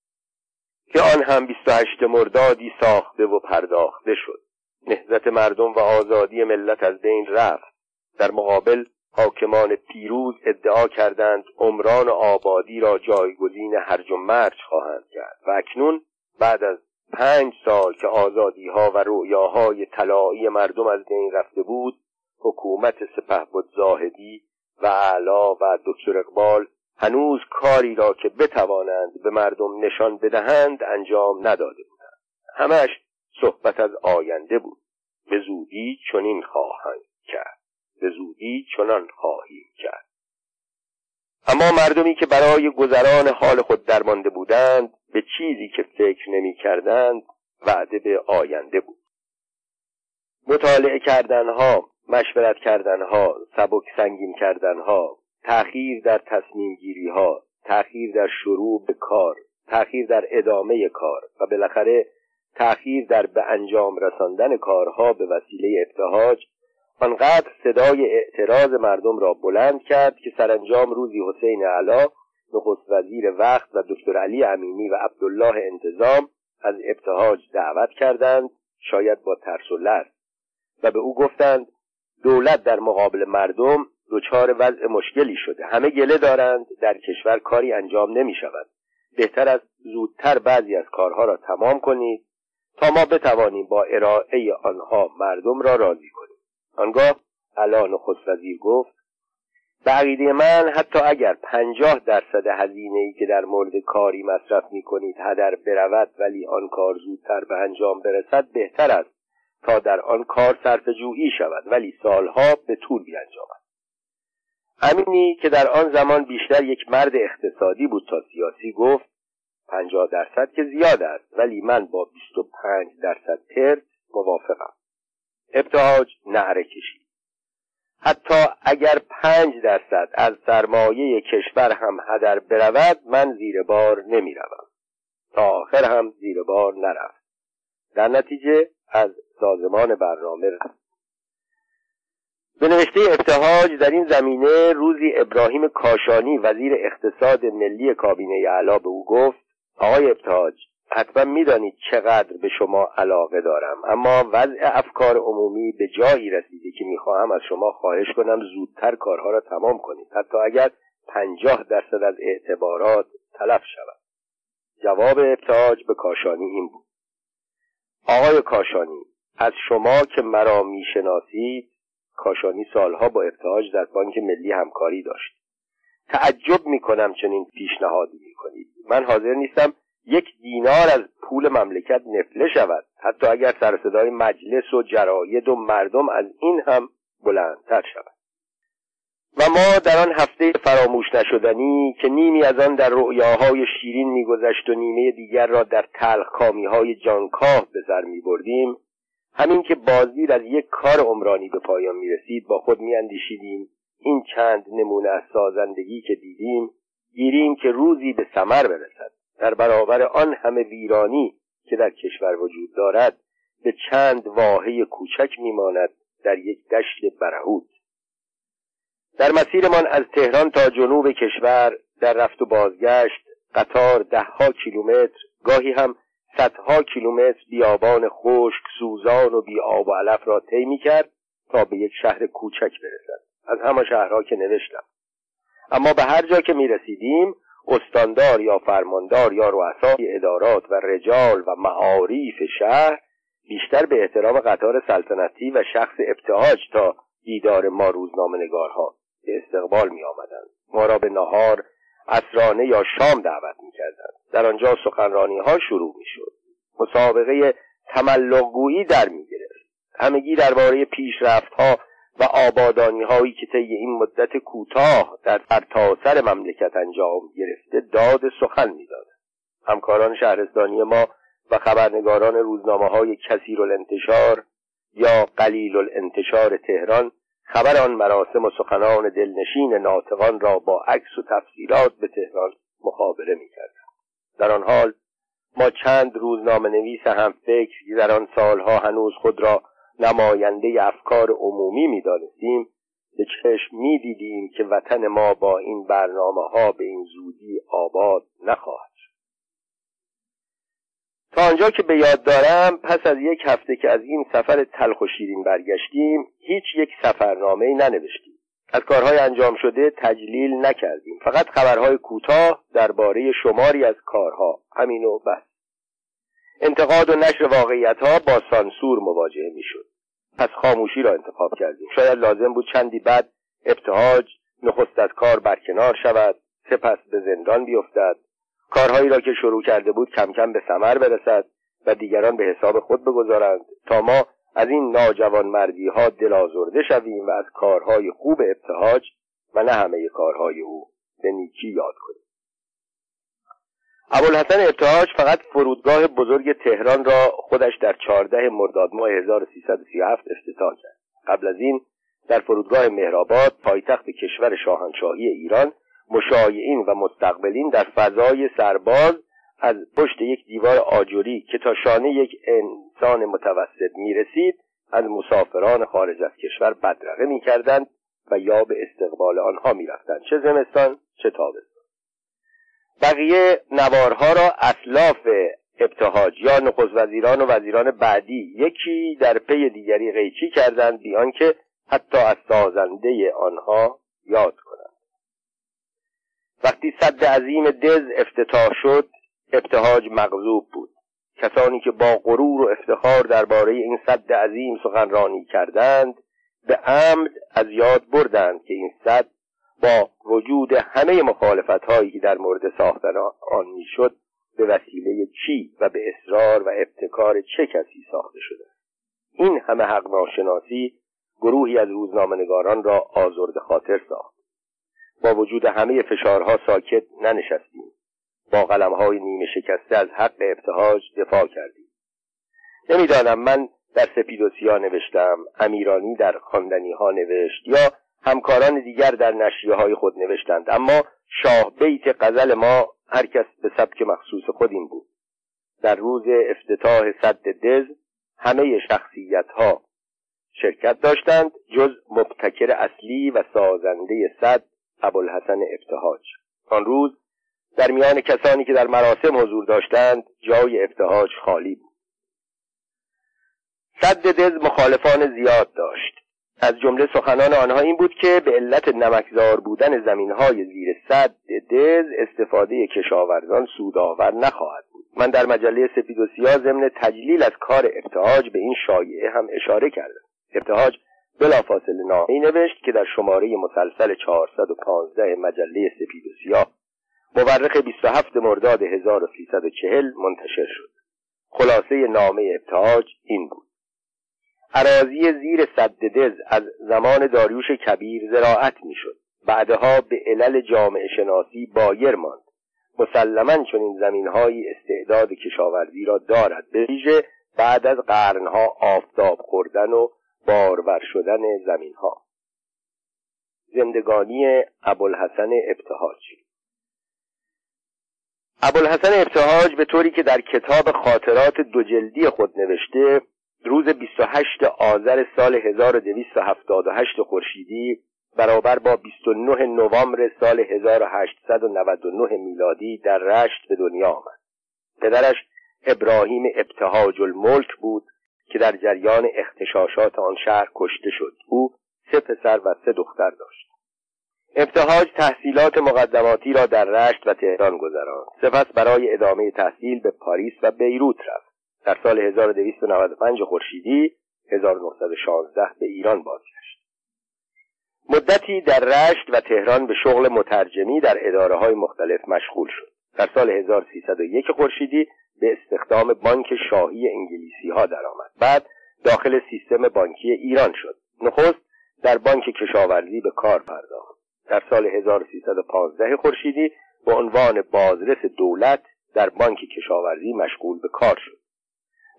که آن هم 28 مردادی ساخته و پرداخته شد. نهزت مردم و آزادی ملت از بین رفت. در مقابل حاکمان پیروز ادعا کردند عمران آبادی را جایگزین هرج و مرج خواهند کرد. و اکنون بعد از پنج سال که آزادی ها و رویاهای طلایی مردم از بین رفته بود حکومت سپه بود زاهدی و علا و دکتر اقبال هنوز کاری را که بتوانند به مردم نشان بدهند انجام نداده بودند. همش صحبت از آینده بود. به زودی چنین خواهند کرد. به زودی چنان خواهیم کرد. اما مردمی که برای گذران حال خود درمانده بودند به چیزی که فکر نمی کردند وعده به آینده بود. مطالعه کردنها مشورت کردنها سبک سنگین کردنها تأخیر در تصمیم گیری ها تأخیر در شروع به کار تأخیر در ادامه کار و بالاخره تأخیر در به انجام رساندن کارها به وسیله ابتهاج آنقدر صدای اعتراض مردم را بلند کرد که سرانجام روزی حسین علا نخست وزیر وقت و دکتر علی امینی و عبدالله انتظام از ابتهاج دعوت کردند شاید با ترس و لرز. و به او گفتند دولت در مقابل مردم دچار وضع مشکلی شده. همه گله دارند در کشور کاری انجام نمی شود بهتر از زودتر بعضی از کارها را تمام کنید تا ما بتوانیم با ارائه آنها مردم را راضی کنیم. آنگاه الان نخست وزیر گفت به من حتی اگر پنجاه درصد هزینه ای که در مورد کاری مصرف می کنید هدر برود ولی آن کار زودتر به انجام برسد بهتر است تا در آن کار صرف جویی شود ولی سالها به طول بیانجامد. امینی که در آن زمان بیشتر یک مرد اقتصادی بود تا سیاسی گفت پنجاه درصد که زیاد است ولی من با بیست و پنج درصد ترد موافقم. ابتهاج نعره کشید. حتی اگر پنج درصد از سرمایه کشور هم هدر برود من زیر بار نمی روم. تا آخر هم زیر بار نرفت. در نتیجه از سازمان برنامه رفت به نوشته ابتهاج در این زمینه روزی ابراهیم کاشانی وزیر اقتصاد ملی کابینه اعلا به او گفت آقای ابتهاج حتما می‌دانید چقدر به شما علاقه دارم. اما وضع افکار عمومی به جایی رسیده که می‌خواهم از شما خواهش کنم زودتر کارها را تمام کنید. حتی اگر پنجاه درصد از اعتبارات تلف شود. جواب ابتهاج به کاشانی این بود. آقای کاشانی از شما که مرا می‌شناسید کاشانی سالها با ابتهاج در بانک ملی همکاری داشت. تعجب می‌کنم چنین پیشنهادی می‌کنید. من حاضر نیستم یک دینار از پول مملکت نفله شود. حتی اگر سر صدای مجلس و جراید و مردم از این هم بلندتر شود. و ما در آن هفته فراموش نشدنی که نیمی از آن در رؤیاهای شیرین میگذشت و نیمه دیگر را در تلخکامی های جانکاه به سر میبردیم. همین که بازدید از یک کار عمرانی به پایان می‌رسید با خود میاندیشیدیم. این چند نمونه از سازندگی که دیدیم گیریم که روزی به ثمر برسد. در برابر آن همه ویرانی که در کشور وجود دارد به چند واحه کوچک میماند در یک دشت برهود در مسیرمان از تهران تا جنوب کشور در رفت و بازگشت قطار دهها کیلومتر گاهی هم صدها کیلومتر بیابان خشک سوزان و بی آب و علف را طی کرد تا به یک شهر کوچک برسد. از همه شهرها که نوشتم. اما به هر جا که می رسیدیم استاندار یا فرماندار یا رؤسای ادارات و رجال و معاریف شهر بیشتر به احترام قطار سلطنتی و شخص ابتهاج تا دیدار ما روزنامه نگارها به استقبال می آمدند ما را به نهار اسرانه یا شام دعوت می کردند در آنجا سخنرانی ها شروع می شد مسابقه تملقگویی در می گرفت همگی درباره پیشرفت ها و آبادانی هایی که طی این مدت کوتاه در سرتاسر مملکت انجام گرفته داد سخن می‌داد. همکاران شهرستانی ما و خبرنگاران روزنامه های کثیر الانتشار یا قلیل الانتشار تهران خبر آن مراسم و سخنان دلنشین ناطقان را با عکس و تفصیلات به تهران مخابره می‌کردند. در آن حال ما چند روزنامه نویس هم فکر در آن سالها هنوز خود را نماینده افکار عمومی می‌دانستیم به چشم می‌دیدیم که وطن ما با این برنامه ها به این زودی آباد نخواهد تا آنجا که به یاد دارم پس از یک هفته که از این سفر تلخ و شیرین برگشتیم هیچ یک سفرنامه ای ننوشتیم. از کارهای انجام شده تجلیل نکردیم. فقط خبرهای کوتاه درباره شماری از کارها. همین و بس. انتقاد و نشر واقعیت ها با سانسور مواجهه می‌شد. پس خاموشی را انتخاب کردیم. شاید لازم بود چندی بعد ابتهاج نخست از کار برکنار شود سپس به زندان بیفتد. کارهایی را که شروع کرده بود کم کم به ثمر برسد و دیگران به حساب خود بگذارند تا ما از این ناجوان مردی ها دل آزرده شویم و از کارهای خوب ابتهاج و نه همه کارهای او به نیکی یاد کنیم. ابوالحسن ابتهاج فقط فرودگاه بزرگ تهران را خودش در چهارده مرداد ماه 1337 افتتاح کرد. قبل از این در فرودگاه مهرآباد پایتخت کشور شاهنشاهی ایران مشایعین و مستقبلین در فضای سرباز از پشت یک دیوار آجوری که تا شانه یک انسان متوسط می‌رسید از مسافران خارج از کشور بدرقه می‌کردند و یا به استقبال آنها می‌رفتند. چه زمستان چه تابستان. بقیه نوارها را اصلاف ابتهاج یا نخست وزیران و وزیران بعدی یکی در پی دیگری قیچی کردند بیان که حتی از سازنده آنها یاد کنند. وقتی صد عظیم دز افتتاح شد ابتهاج مغضوب بود. کسانی که با غرور و افتخار درباره این صد عظیم سخنرانی کردند به عمد از یاد بردند که این صد با وجود همه مخالفت هایی که در مورد ساختن آن می‌شد به وسیله چی و به اصرار و ابتکار چه کسی ساخته شده؟ این همه حق ناشناسی گروهی از روزنامهنگاران را آزرد خاطر ساخت. با وجود همه فشارها ساکت ننشستیم. با قلمهای نیمه شکسته از حق ابتهاج دفاع کردیم. نمی‌دانم من در سپید نوشتم امیرانی در خواندنی ها نوشت یا همکاران دیگر در نشریه های خود نوشتند. اما شاه بیت غزل ما هر کس به سبک مخصوص خود این بود. در روز افتتاح صد دز همه شخصیت ها شرکت داشتند جز مبتکر اصلی و سازنده صد ابوالحسن ابتهاج آن روز در میان کسانی که در مراسم حضور داشتند جای ابتهاج خالی بود. صد دز مخالفان زیاد داشت. از جمله سخنان آنها این بود که به علت نمکزار بودن زمینهای زیر صد دز استفاده کشاورزان سودآور نخواهد بود. من در مجله سپید و سیاه ضمن تجلیل از کار ابتهاج به این شایعه هم اشاره کردم. ابتهاج بلافاصله نامهای نوشت که در شماره مسلسل 415 مجله سپید و سیاه مورخ 27 مرداد 1340 منتشر شد. خلاصه نامه ابتهاج این بود. عراضی زیر صد دز از زمان داریوش کبیر زراعت می‌شد. بعدها به علل جامعه شناسی بایر ماند. مسلما چون این زمینهایی استعداد کشاورزی را دارد. به ویژه بعد از قرنها آفتاب خوردن و بارور شدن زمینها. زندگانی ابوالحسن ابتهاج ابوالحسن ابتهاج به طوری که در کتاب خاطرات دو جلدی خود نوشته روز 28 آذر سال 1278 خورشیدی برابر با 29 نوامبر سال 1899 میلادی در رشت به دنیا آمد. پدرش ابراهیم ابتهاج الملک بود که در جریان اختشاشات آن شهر کشته شد. او سه پسر و سه دختر داشت. ابتهاج تحصیلات مقدماتی را در رشت و تهران گذراند. سپس برای ادامه تحصیل به پاریس و بیروت رفت. در سال 1295 خورشیدی 1916 به ایران بازگشت. مدتی در رشت و تهران به شغل مترجمی در اداره های مختلف مشغول شد. در سال 1301 خورشیدی به استخدام بانک شاهی انگلیسی ها درآمد. بعد داخل سیستم بانکی ایران شد. نخست در بانک کشاورزی به کار پرداخت. در سال 1315 خورشیدی به عنوان بازرس دولت در بانک کشاورزی مشغول به کار شد.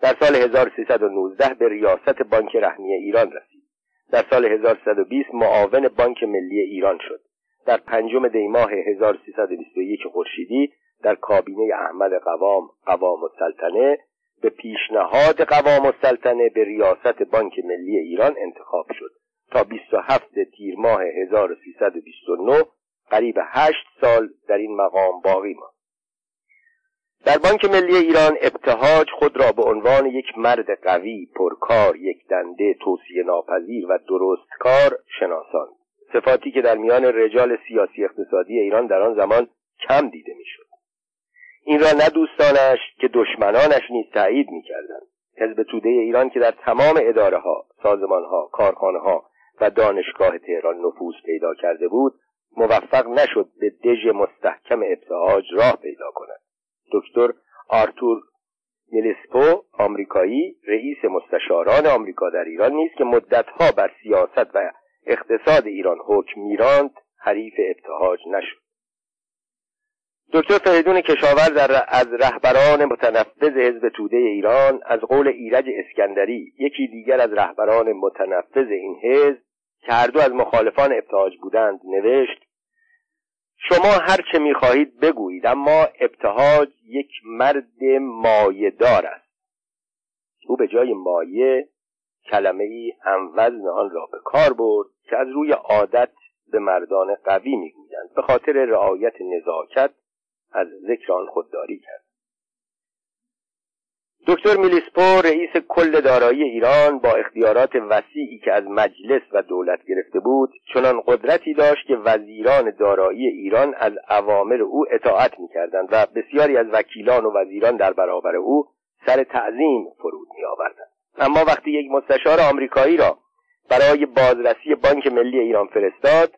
در سال 1319 به ریاست بانک رهنی ایران رسید. در سال 1320 معاون بانک ملی ایران شد. در پنجم دیماه 1321 خورشیدی در کابینه احمد قوام قوام السلطنه به پیشنهاد قوام السلطنه به ریاست بانک ملی ایران انتخاب شد. تا 27 تیر ماه 1329 قریب 8 سال در این مقام باقی ماند. در بانک ملی ایران ابتهاج خود را به عنوان یک مرد قوی پرکار یک دنده توصیه ناپذیر و درست کار شناساند. صفاتی که در میان رجال سیاسی اقتصادی ایران در آن زمان کم دیده می‌شد. این را نه دوستانش که دشمنانش نیز تایید می‌کردند. حزب توده ایران که در تمام اداره ها سازمان ها کارخانه ها و دانشگاه تهران نفوذ پیدا کرده بود موفق نشد به دژ مستحکم ابتهاج راه پیدا کند. دکتر آرتور میلسپو آمریکایی رئیس مستشاران آمریکا در ایران نیست که مدتها بر سیاست و اقتصاد ایران حکم میراند حریف ابتهاج نشد. دکتر فریدون کشاورز از رهبران متنفذ حزب توده ایران از قول ایرج اسکندری یکی دیگر از رهبران متنفذ این حزب که هر دو از مخالفان ابتهاج بودند نوشت شما هر چه می‌خواهید بگویید اما ابتهاج یک مرد مایهدار است. او به جای مایه کلمه ای هم وزن آن را به کار برد که از روی عادت به مردان قوی می‌گویند. به خاطر رعایت نزاکت از ذکر آن خودداری کرد. دکتر میلیسپو رئیس کل دارایی ایران با اختیارات وسیعی که از مجلس و دولت گرفته بود چنان قدرتی داشت که وزیران دارایی ایران از اوامر او اطاعت می‌کردند و بسیاری از وکیلان و وزیران در برابر او سر تعظیم فرود میآوردند. اما وقتی یک مستشار آمریکایی را برای بازرسی بانک ملی ایران فرستاد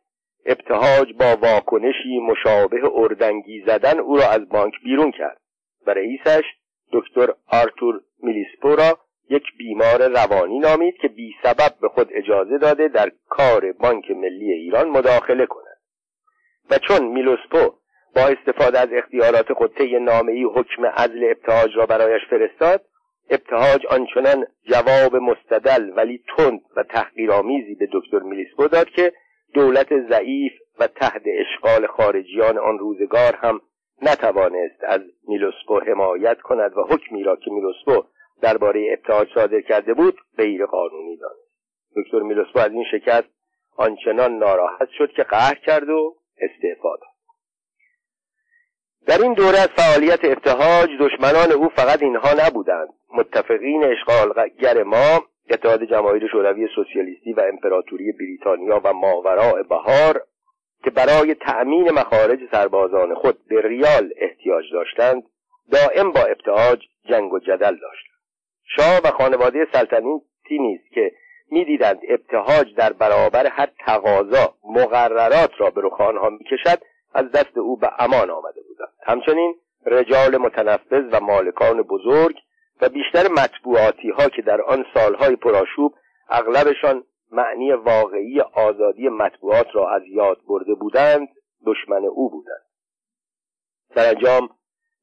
ابتهاج با واکنشی مشابه اردنگی زدن او را از بانک بیرون کرد و رئیسش دکتر آرتور میلیسپو یک بیمار روانی نامید که بی سبب به خود اجازه داده در کار بانک ملی ایران مداخله کند. و چون میلوسپو با استفاده از اختیارات خود طی نامهای حکم عزل ابتهاج را برایش فرستاد ابتهاج آنچنان جواب مستدل ولی تند و تحقیرآمیزی به دکتر میلیسپو داد که دولت ضعیف و تحت اشغال خارجیان آن روزگار هم نتوانست از میلوسپو حمایت کند و حکمی را که میلوسپو درباره ابتهاج صادر کرده بود غیر قانونی دانست. دکتر میلوسپو از این شکست آنچنان ناراحت شد که قهر کرد و استعفا داد. در این دوره از فعالیت ابتهاج دشمنان او فقط اینها نبودند. متفقین اشغالگر ما اتحاد جماهیر شوروی سوسیالیستی و امپراتوری بریتانیا و ماوراء بهار که برای تأمین مخارج سربازان خود به ریال احتیاج داشتند دائم با ابتهاج جنگ و جدل داشتند. شاه و خانواده سلطنتی نیز که می‌دیدند ابتهاج در برابر هر تقاضا مقررات را به رخ آنها می‌کشد از دست او به امان آمده بودند. همچنین رجال متنفذ و مالکان بزرگ و بیشتر مطبوعاتی ها که در آن سالهای پرآشوب اغلبشان معنی واقعی آزادی مطبوعات را از یاد برده بودند دشمن او بودند. سرانجام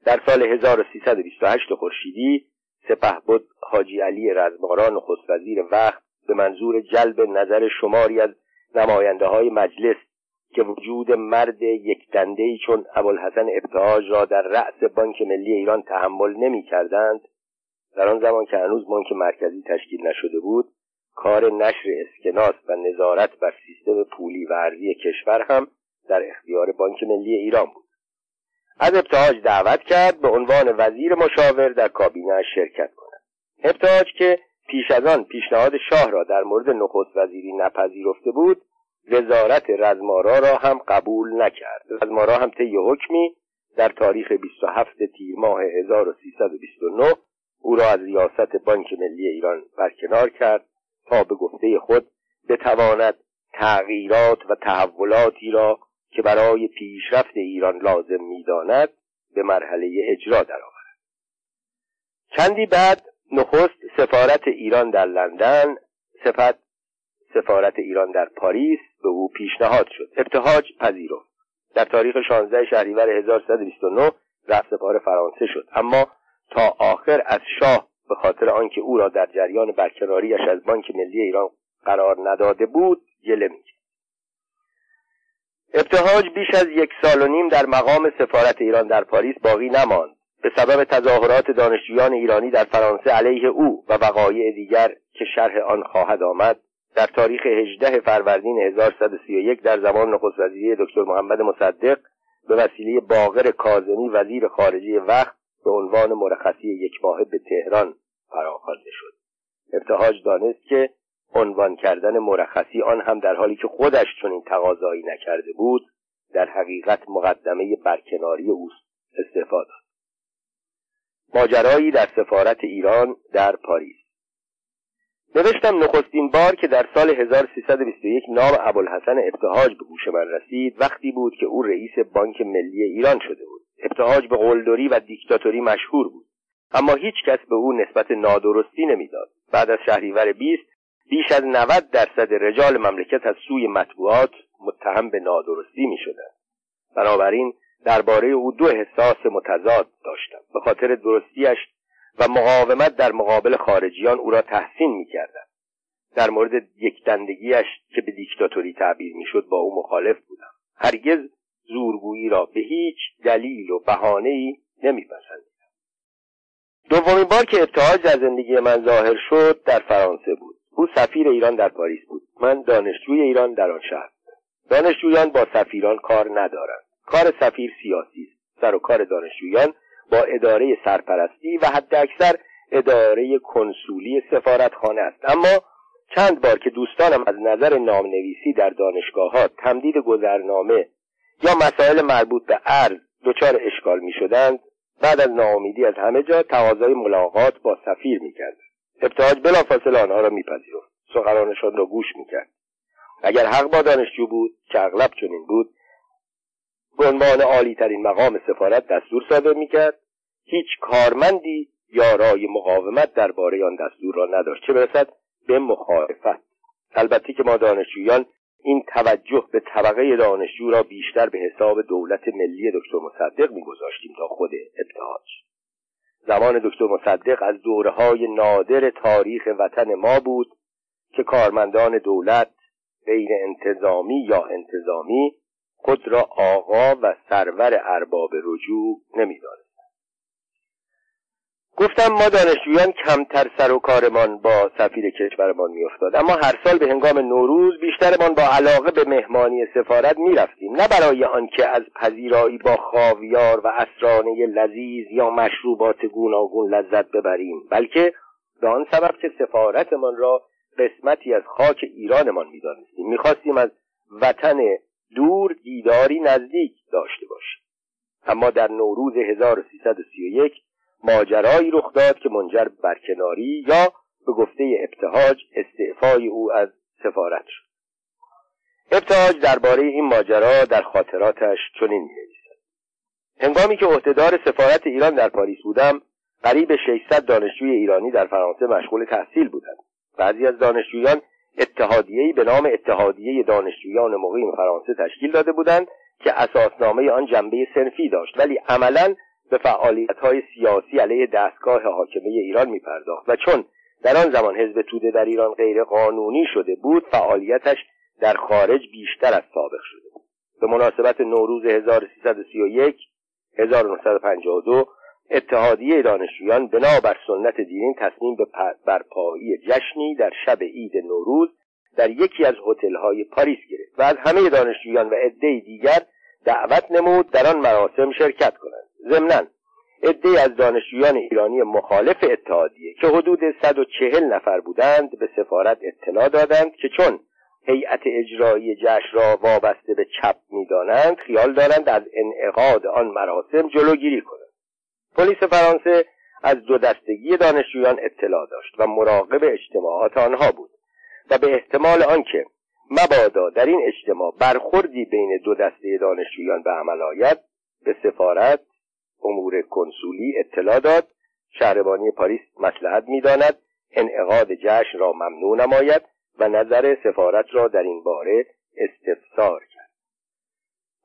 در سال 1328 خورشیدی سپهبد حاجی علی رزماران نخست وزیر وقت به منظور جلب نظر شماری از نماینده های مجلس که وجود مرد یک دنده چون ابوالحسن ابتهاج را در رأس بانک ملی ایران تحمل نمی کردند در آن زمان که هنوز بانک مرکزی تشکیل نشده بود کار نشر اسکناس و نظارت بر سیستم پولی و ارزی کشور هم در اختیار بانک ملی ایران بود. از ابتهاج دعوت کرد به عنوان وزیر مشاور در کابینه شرکت کند. ابتهاج که پیش از آن پیشنهاد شاه را در مورد نخست وزیری نپذیرفته بود وزارت رزمارا را هم قبول نکرد. رزمارا هم طی حکمی در تاریخ 27 تیر ماه 1329 او را از ریاست بانک ملی ایران برکنار کرد تا به گفته خود بتواند تغییرات و تحولاتی را که برای پیشرفت ایران لازم می‌داند به مرحله اجرا درآورد. چندی بعد نخست سفارت ایران در لندن سپس سفارت ایران در پاریس به او پیشنهاد شد. ابتهاج پذیرفت. در تاریخ 16 شهریور 1329 رفت سپار فرانسه شد. اما تا آخر از شاه به خاطر آنکه او را در جریان برکناریش از بانک ملی ایران قرار نداده بود گله می‌کرد. ابتهاج بیش از یک سال و نیم در مقام سفارت ایران در پاریس باقی نماند. به سبب تظاهرات دانشجویان ایرانی در فرانسه علیه او و وقایع دیگر که شرح آن خواهد آمد در تاریخ 18 فروردین 1131 در زمان نخست وزیری دکتر محمد مصدق به وسیله باقر کاظمی وزیر خارجه وقت به عنوان مرخصی یک ماه به تهران فراخوانده شد. ابتهاج دانست که عنوان کردن مرخصی آن هم در حالی که خودش چنین تقاضایی نکرده بود در حقیقت مقدمه برکناری اوست. استعفا داد. ماجرایی در سفارت ایران در پاریس. نوشتم نخستین بار که در سال 1321 نام ابوالحسن ابتهاج به گوش من رسید وقتی بود که او رئیس بانک ملی ایران شده بود. ابتهاج به قلدری و دیکتاتوری مشهور بود اما هیچ کس به او نسبت نادرستی نمی‌داد بعد از شهریور 20 بیش از 90 درصد رجال مملکت از سوی مطبوعات متهم به نادرستی می شدن. بنابراین درباره او دو احساس متضاد داشتم به خاطر درستیش و مقاومت در مقابل خارجیان او را تحسین می کردم. در مورد یک دندگیش که به دیکتاتوری تعبیر می‌شد با او مخالف بودم هرگز زورگویی را به هیچ دلیل و بهانه‌ای نمیپسندیدم دومین بار که ابتهاج در زندگی من ظاهر شد در فرانسه بود. او سفیر ایران در پاریس بود. من دانشجوی ایران در آن شهر. دانشجویان با سفیران کار ندارند. کار سفیر سیاسی است. سر و کار دانشجویان با اداره سرپرستی و حد اکثر اداره کنسولی سفارتخانه است. اما چند بار که دوستانم از نظر نامنویسی در دانشگاه ها تمدید گذرنامه یا مسائل مربوط به عرض دچار اشکال می شدند بعد از ناامیدی از همه جا تقاضای ملاقات با سفیر می کرد. ابتهاج بلافاصله آنها را میپذیرفت. سخنانشان را گوش می‌کرد. اگر حق با دانشجو بود که اغلب چنین بود به عنوان عالی ترین مقام سفارت دستور صادر می‌کرد. هیچ کارمندی یارای مقاومت درباره آن دستور را نداشت. چه برسد؟ به مخالفت. البته که ما دانشجویان این توجه به طبقه دانشجو را بیشتر به حساب دولت ملی دکتر مصدق میگذاشتیم تا خود ابتهاج. زمان دکتر مصدق از دوره های نادر تاریخ وطن ما بود که کارمندان دولت غیر انتظامی یا انتظامی خود را آقا و سرور ارباب رجوع نمی‌دانست گفتم ما دانشجویان کمتر سر و کارمان با سفیر کشورمان میافتاد. اما هر سال به هنگام نوروز بیشترمان با علاقه به مهمانی سفارت می‌رفتیم. نه برای آنکه از پذیرایی با خاویار و اسرانه لذیذ یا مشروبات گوناگون لذت ببریم بلکه به آن سبب که سفارتمان را قسمتی از خاک ایرانمان می‌دانستیم. می‌خواستیم از وطن دور دیداری نزدیک داشته باشیم. اما در نوروز 1331 ماجرایی رخ داد که منجر بر کناری یا به گفته ابتهاج استعفای او از سفارت شد. ابتهاج درباره این ماجرا در خاطراتش چنین نویسد هنگامی که عهدهدار سفارت ایران در پاریس بودم قریب 600 دانشجوی ایرانی در فرانسه مشغول تحصیل بودند. بعضی از دانشجویان اتحادیه‌ای به نام اتحادیه دانشجویان مقیم فرانسه تشکیل داده بودند که اساسنامه آن جنبه سنفی داشت ولی عملا به فعالیت های سیاسی علیه دستگاه حاکمه ایران می پرداخت و چون در آن زمان حزب توده در ایران غیر قانونی شده بود فعالیتش در خارج بیشتر از سابق شده بود. به مناسبت نوروز 1331 1952 اتحادیه دانشجویان بنابر سنت دینین تصمیم به برپایی جشنی در شب عید نوروز در یکی از هتل‌های پاریس گرفت و از همه دانشجویان و عده دیگر دعوت نمود در آن مراسم شرکت کنند. ضمنا عده از دانشجویان ایرانی مخالف اتحادیه که حدود 140 نفر بودند به سفارت اطلاع دادند که چون هیئت اجرایی جشن را وابسته به چپ می‌دانند خیال دارند از انعقاد آن مراسم جلوگیری کنند. پلیس فرانسه از دو دستگی دانشجویان اطلاع داشت و مراقب اجتماعات آنها بود و به احتمال آنکه مبادا در این اجتماع برخوردی بین دو دسته دانشجویان به عمل آید به سفارت امور کنسولی اطلاع داد. شهربانی پاریس مسلحت می‌داند. انعقاد جشن را ممنوع نماید و نظر سفارت را در این باره استفسار کرد.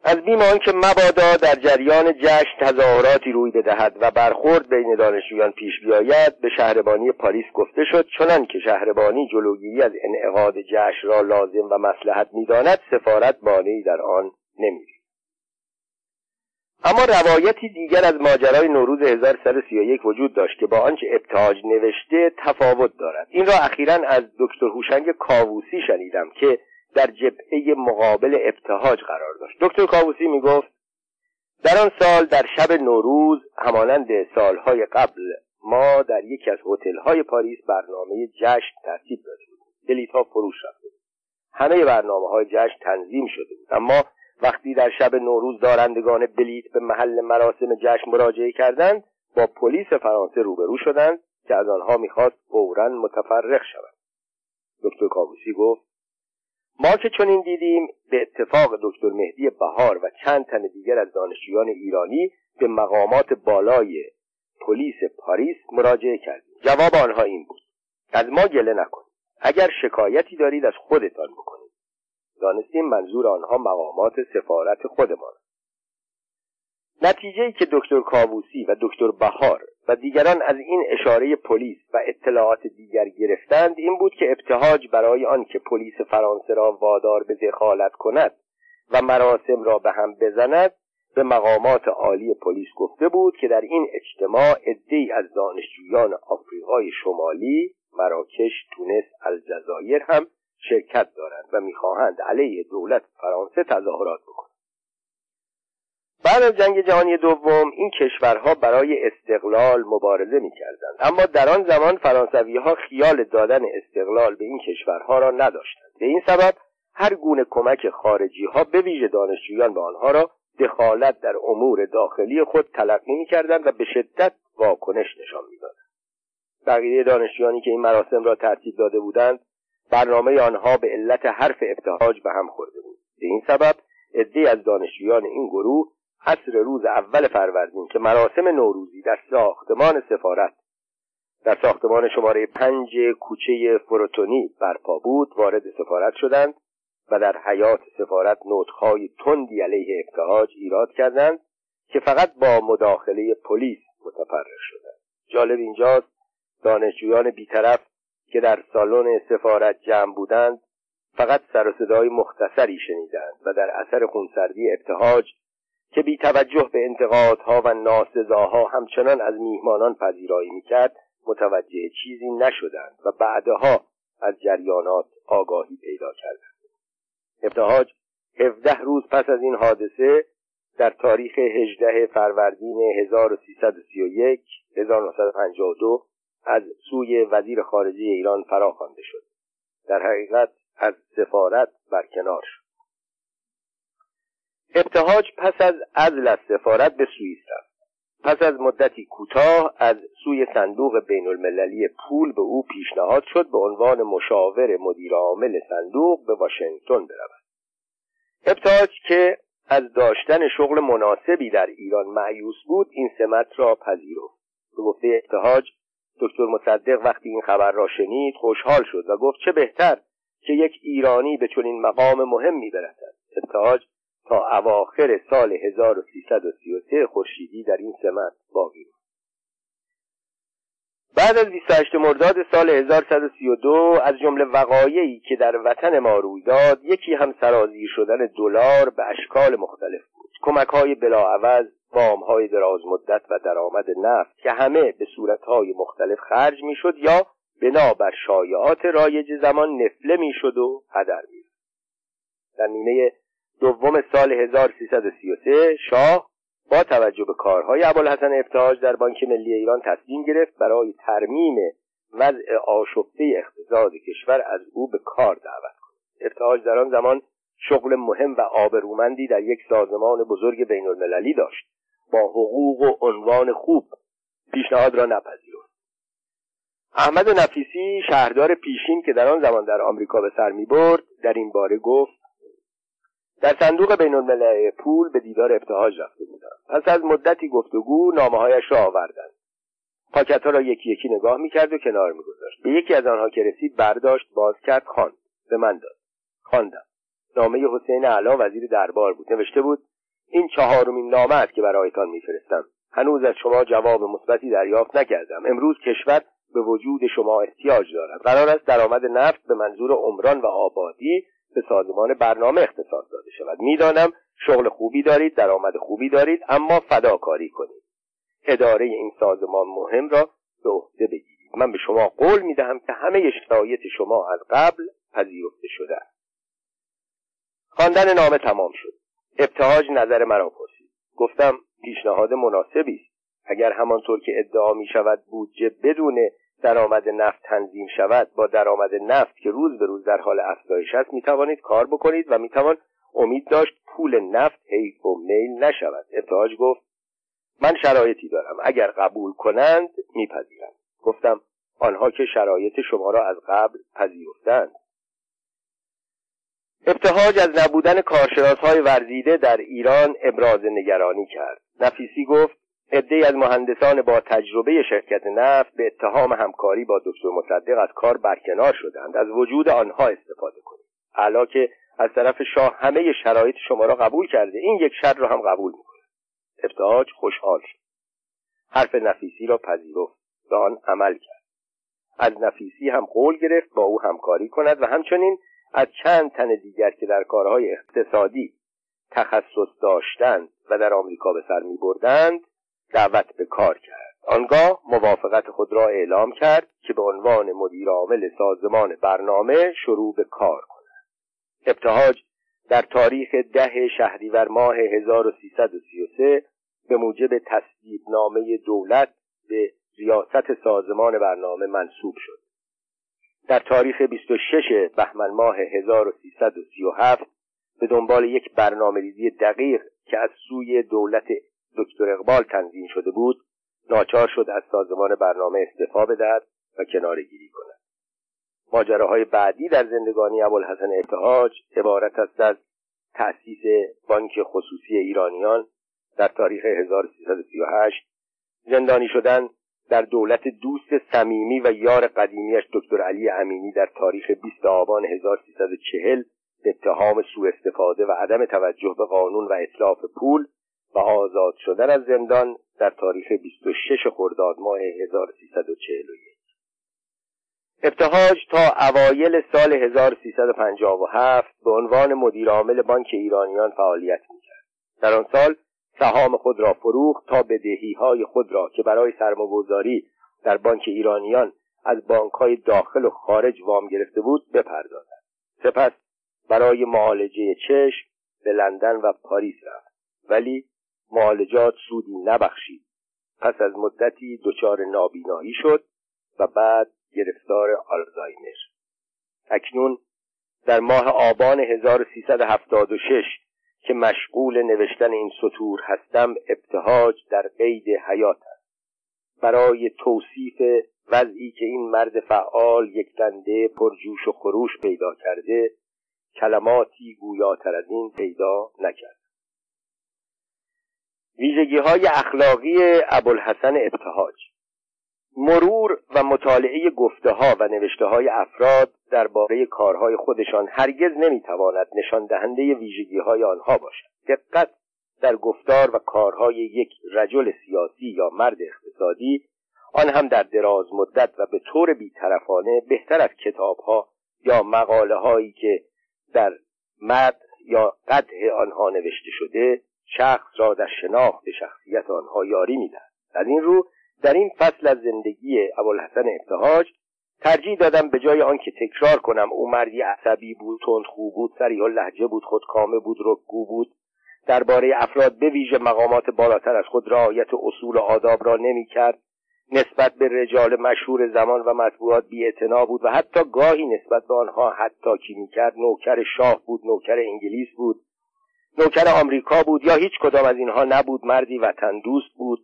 از بیم آنکه مبادا در جریان جشن تظاهراتی روی بدهد و برخورد بین دانشجویان پیش بیاید به شهربانی پاریس گفته شد چنان که شهربانی جلوگیری از انعقاد جشن را لازم و مسلحت می‌داند سفارت مانعی در آن نمی اما روایتی دیگر از ماجرای نوروز 1131 وجود داشت که با آنچه ابتهاج نوشته تفاوت دارد. این را اخیرا از دکتر هوشنگ کاووسی شنیدم که در جبهه مقابل ابتهاج قرار داشت. دکتر کاووسی می‌گفت در آن سال در شب نوروز همانند سالهای قبل ما در یکی از هتل‌های پاریس برنامه جشن ترتیب داده بودیم ها فروش رفته همه برنامه های جشن تنظیم شده بود. اما وقتی در شب نوروز دارندگان بلیت به محل مراسم جشن مراجعه کردند با پلیس فرانسه روبرو شدند که از آنها می‌خواست فورا متفرق شوند. دکتر کابوسی گفت ما که چنین دیدیم به اتفاق دکتر مهدی بهار و چند تن دیگر از دانشجویان ایرانی به مقامات بالای پلیس پاریس مراجعه کردیم. جواب آنها این بود از ما گله نکنید. اگر شکایتی دارید از خودتان بکنید. دانستیم منظور آنها مقامات سفارت خودمان. نتیجه که دکتر کاووسی و دکتر بهار و دیگران از این اشاره پلیس و اطلاعات دیگر گرفتند این بود که ابتهاج برای آن که پلیس فرانسه را وادار به دخالت کند و مراسم را به هم بزند به مقامات عالی پلیس گفته بود که در این اجتماع عدهای از دانشجویان آفریقای شمالی مراکش تونس الجزایر هم شرکت دارند و می‌خواهند علیه دولت فرانسه تظاهرات بکنند. بعد از جنگ جهانی دوم این کشورها برای استقلال مبارزه می‌کردند. اما در آن زمان فرانسوی ها خیال دادن استقلال به این کشورها را نداشتند. به این سبب هر گونه کمک خارجی ها به ویژه دانشجویان به آنها را دخالت در امور داخلی خود تلقی می‌کردند و به شدت واکنش نشان می‌دادند. بقیه دانشجویانی که این مراسم را ترتیب داده بودند برنامه آنها به علت حرف ابتهاج به هم خورده بود. به این سبب عدهای از دانشجویان این گروه عصر روز اول فروردین که مراسم نوروزی در ساختمان سفارت در ساختمان شماره پنج کوچه فروتونی برپا بود وارد سفارت شدند و در حیات سفارت نوتهای تندی علیه ابتهاج ایراد کردند که فقط با مداخله پلیس متفرق شدند. جالب اینجاست دانشجویان بیطرف که در سالن سفارت جمع بودند فقط سر و صدای مختصری شنیدند و در اثر خونسردی ابتهاج که بی توجه به انتقادها و ناسزاها همچنان از میهمانان پذیرایی می‌کرد متوجه چیزی نشدند و بعدها از جریانات آگاهی پیدا کردند. ابتهاج 17 روز پس از این حادثه در تاریخ 18 فروردین 1331 1952 از سوی وزیر خارجه ایران فراخوانده شد. در حقیقت از سفارت برکنار شد. ابتهاج پس از عزل از سفارت به سوئیس رفت. پس از مدتی کوتاه از سوی صندوق بین المللی پول به او پیشنهاد شد به عنوان مشاور مدیر عامل صندوق به واشنگتن برود. ابتهاج که از داشتن شغل مناسبی در ایران معیوس بود این سمت را پذیرفت. به گفته ابتهاج دکتر مصدق وقتی این خبر را شنید خوشحال شد و گفت چه بهتر که یک ایرانی به چنین مقام مهمی برسد ابتهاج تا اواخر سال 1333 خورشیدی در این سمت باقی بود. بعد از 28 مرداد سال 1132 از جمله وقایعی که در وطن ما روی داد یکی هم سرازیر شدن دلار به اشکال مختلف بود. کمک های بلاعوض وام های دراز مدت و درآمد نفت که همه به صورت های مختلف خرج می‌شد یا بنابر شایعات رایج زمان نفله می‌شد و هدر می در نیمه دوم سال 1333 شاه با توجه به کارهای ابوالحسن ابتهاج در بانک ملی ایران تصمیم گرفت برای ترمیم وضع آشفته اقتصاد کشور از او به کار دعوت کند. ابتهاج در آن زمان شغل مهم و آبرومندی در یک سازمان بزرگ بین المللی داشت. با حقوق و عنوان خوب پیشنهاد را نپذیرفت. احمد نفیسی شهردار پیشین که در آن زمان در آمریکا به سر می برد در این باره گفت در صندوق بین پول به دیدار ابتهاج رفته بودم. پس از مدتی گفتگو نامه هایش را آوردند. پاکت ها را یکی یکی نگاه می‌کرد و کنار میگذاشت. به یکی از آنها که رسید برداشت باز کرد خواند. به من داد. خواندم. نامه حسین علا وزیر دربار بود. نوشته بود این چهارمین نامه است که برایتان میفرستم. هنوز از شما جواب مثبتی دریافت نکردم. امروز کشور به وجود شما احتیاج دارد. قرار است درآمد نفت به منظور عمران و آبادی به سازمان برنامه اختصاص داده شود. می‌دانم شغل خوبی دارید درآمد خوبی دارید اما فداکاری کنید. اداره این سازمان مهم را به عهده بگیرید. من به شما قول می‌دهم که همه شرایط شما از قبل پذیرفته شده است. خواندن نامه تمام شد. ابتهاج نظر مرا پرسید. گفتم پیشنهاد مناسبی است. اگر همانطور که ادعا می شود بودجه بدون درآمد نفت تنظیم شود با درآمد نفت که روز به روز در حال افزایش است می توانید کار بکنید و می توان امید داشت پول نفت حیف و میل نشود. ابتهاج گفت من شرایطی دارم. اگر قبول کنند میپذیرم گفتم آنها که شرایط شما را از قبل پذیرفتند. ابتهاج از نبودن کارشناس های ورزیده در ایران ابراز نگرانی کرد. نفیسی گفت عدهای از مهندسان با تجربه شرکت نفت به اتهام همکاری با دکتر مصدق از کار برکنار شدند. از وجود آنها استفاده کنید. حالا که از طرف شاه همه شرایط شما را قبول کرده. این یک شرط را هم قبول می‌کنه ابتهاج خوشحال شد. حرف نفیسی را پذیرفت به آن عمل کرد. از نفیسی هم قول گرفت با او همکاری کند و همچنین از چند تن دیگر که در کارهای اقتصادی تخصص داشتند و در آمریکا به سر می بردند دعوت به کار کرد. آنگاه موافقت خود را اعلام کرد که به عنوان مدیر عامل سازمان برنامه شروع به کار کند. ابتهاج در تاریخ ده شهریور ماه 1333 به موجب تصدیب نامه دولت به ریاست سازمان برنامه منصوب شد. در تاریخ 26 بهمن ماه 1337 به دنبال یک برنامه ریزی دقیق که از سوی دولت دکتر اقبال تنظیم شده بود ناچار شد از سازمان برنامه استعفا بدهد و کناره گیری کند. ماجراهای بعدی در زندگانی ابوالحسن ابتهاج عبارت است از تأسیس بانک خصوصی ایرانیان در تاریخ 1338 زندانی شدن در دولت دوست صمیمی و یار قدیمیش دکتر علی امینی در تاریخ 20 آبان 1340 به اتهام سوء استفاده و عدم توجه به قانون و اطلاف پول و آزاد شدن از زندان در تاریخ 26 خرداد ماه 1341 ابتهاج تا اوایل سال 1357 به عنوان مدیر عامل بانک ایرانیان فعالیت می‌کرد. در آن سال سهام خود را فروخت تا بدهی های خود را که برای سرمایه‌گذاری در بانک ایرانیان از بانک های داخل و خارج وام گرفته بود بپردازد. سپس برای معالجه چشم به لندن و پاریس رفت. ولی معالجات سودی نبخشید. پس از مدتی دچار نابینایی شد و بعد گرفتار آلزایمر. اکنون در ماه آبان 1376 که مشغول نوشتن این سطور هستم ابتهاج در قید حیات است. برای توصیف وضعی که این مرد فعال یک دنده پرجوش و خروش پیدا کرده کلماتی گویاتر از این پیدا نکرد. ویژگی های اخلاقی ابوالحسن ابتهاج. مرور و مطالعه گفته ها و نوشته های افراد درباره کارهای خودشان هرگز نمی‌تواند نشان دهنده ویژگی های آنها باشد. دقت در گفتار و کارهای یک رجل سیاسی یا مرد اقتصادی آن هم در دراز مدت و به طور بیطرفانه بهتر از کتابها یا مقاله هایی که در مد یا قطع آنها نوشته شده شخص را در شناخت شخصیت آنها یاری می‌دهد. از این رو در این فصل از زندگی ابوالحسن ابتهاج ترجیح دادم به جای آنکه تکرار کنم او مردی عصبی بود خوب بود سریع لحجه بود خودکامه بود رکگو بود درباره افراد به ویژه مقامات بالاتر از خود رعایت اصول و آداب را نمی‌کرد نسبت به رجال مشهور زمان و مطبوعات بیاعتنا بود و حتی گاهی نسبت به آنها حتی کی می‌کرد نوکر شاه بود نوکر انگلیس بود نوکر آمریکا بود یا هیچ کدام از اینها نبود مردی وطن دوست بود.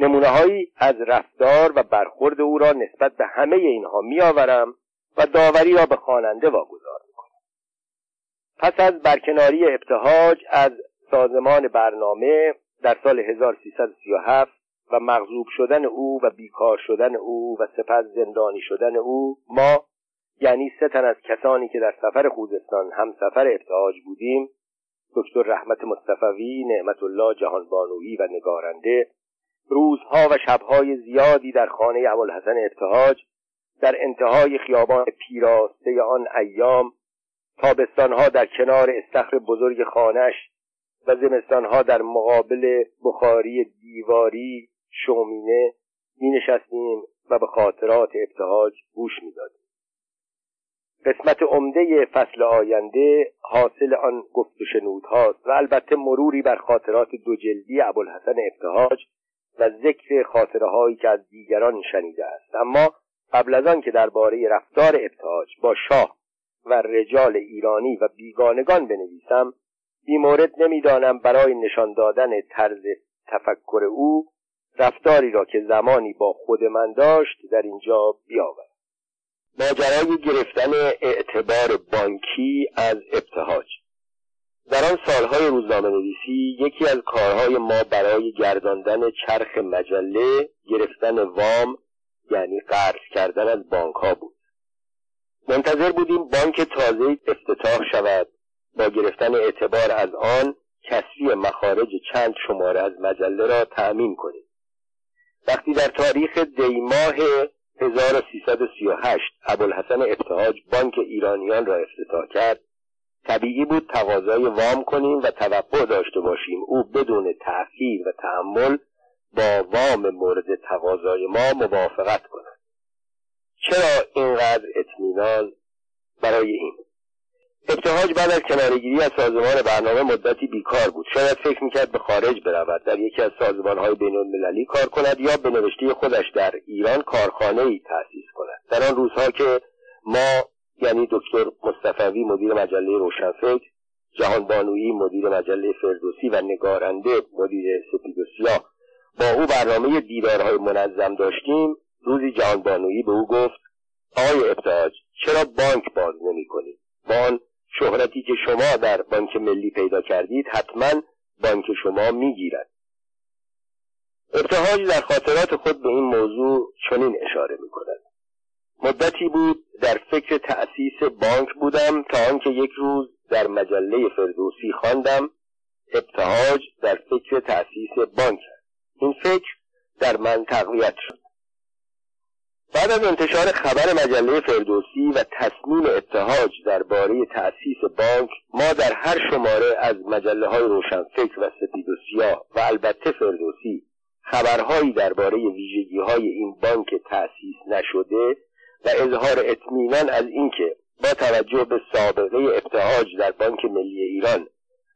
نمونههایی از رفتار و برخورد او را نسبت به همه اینها میآورم و داوری را به خواننده واگذار می‌کنم. پس از برکناری ابتهاج از سازمان برنامه در سال 1337 و مغضوب شدن او و بیکار شدن او و سپس زندانی شدن او ما یعنی سه تن از کسانی که در سفر خوزستان هم سفر ابتهاج بودیم دکتر رحمت مصطفوی نعمت الله جهانبانویی و نگارنده روزها و شبهای زیادی در خانه ابوالحسن ابتهاج در انتهای خیابان پیراسته آن ایام تابستانها در کنار استخر بزرگ خانش و زمستانها در مقابل بخاری دیواری شومینه می نشستیم و به خاطرات ابتهاج گوش می دادیم. قسمت عمده فصل آینده حاصل آن گفت و شنود هاست و البته مروری بر خاطرات دو جلدی ابوالحسن ابتهاج و ذکر خاطره هایی که از دیگران شنیده است. اما قبل از آن که درباره رفتار ابتهاج با شاه و رجال ایرانی و بیگانگان بنویسم بی مورد نمی‌دانم برای نشان دادن طرز تفکر او رفتاری را که زمانی با خود من داشت در اینجا بیاورم. ماجرای گرفتن اعتبار بانکی از ابتهاج. در آن سالهای روزنامه نویسی یکی از کارهای ما برای گرداندن چرخ مجله گرفتن وام یعنی قرض کردن از بانک ها بود. منتظر بودیم بانک تازه افتتاح شود. با گرفتن اعتبار از آن کسری مخارج چند شماره از مجله را تأمین کنیم. وقتی در تاریخ دیماه 1338 ابوالحسن ابتهاج بانک ایرانیان را افتتاح کرد طبیعی بود تقاضای وام کنیم و توقع داشته باشیم او بدون تأخیر و تحمل با وام مورد تقاضای ما موافقت کند. چرا اینقدر اطمینان برای این؟ ابتهاج بعد از کنارگیری از سازمان برنامه مدتی بیکار بود. شاید فکر می‌کرد به خارج برود در یکی از سازمانهای بین المللی کار کند یا به نوشته خودش در ایران کارخانه ای تأسیس کند. در آن روزها که ما یعنی دکتر مصطفوی مدیر مجله روشنفکر جهان بانویی مدیر مجله فردوسی و نگارنده مدیر سپید و سیاه. با او برنامه دیدارهای منظم داشتیم. روزی جهان بانویی به او گفت آقای ابتهاج چرا بانک باز نمی کنید با آن شهرتی که شما در بانک ملی پیدا کردید حتما بانک شما می‌گیرد. ابتهاج در خاطرات خود به این موضوع چنین اشاره می کند مدتی بود در فکر تأسیس بانک بودم تا آنکه یک روز در مجله فردوسی خواندم ابتهاج در فکر تأسیس بانک این فکر در من تقویت شد. بعد از انتشار خبر مجله فردوسی و تصمیم اتحاج درباره تأسیس بانک ما در هر شماره از مجله های روشنفکر و سپید و سیاه و البته فردوسی خبرهایی درباره ویژگی های این بانک تأسیس نشده و اظهار اطمینان از اینکه با توجه به سابقه ابتهاج در بانک ملی ایران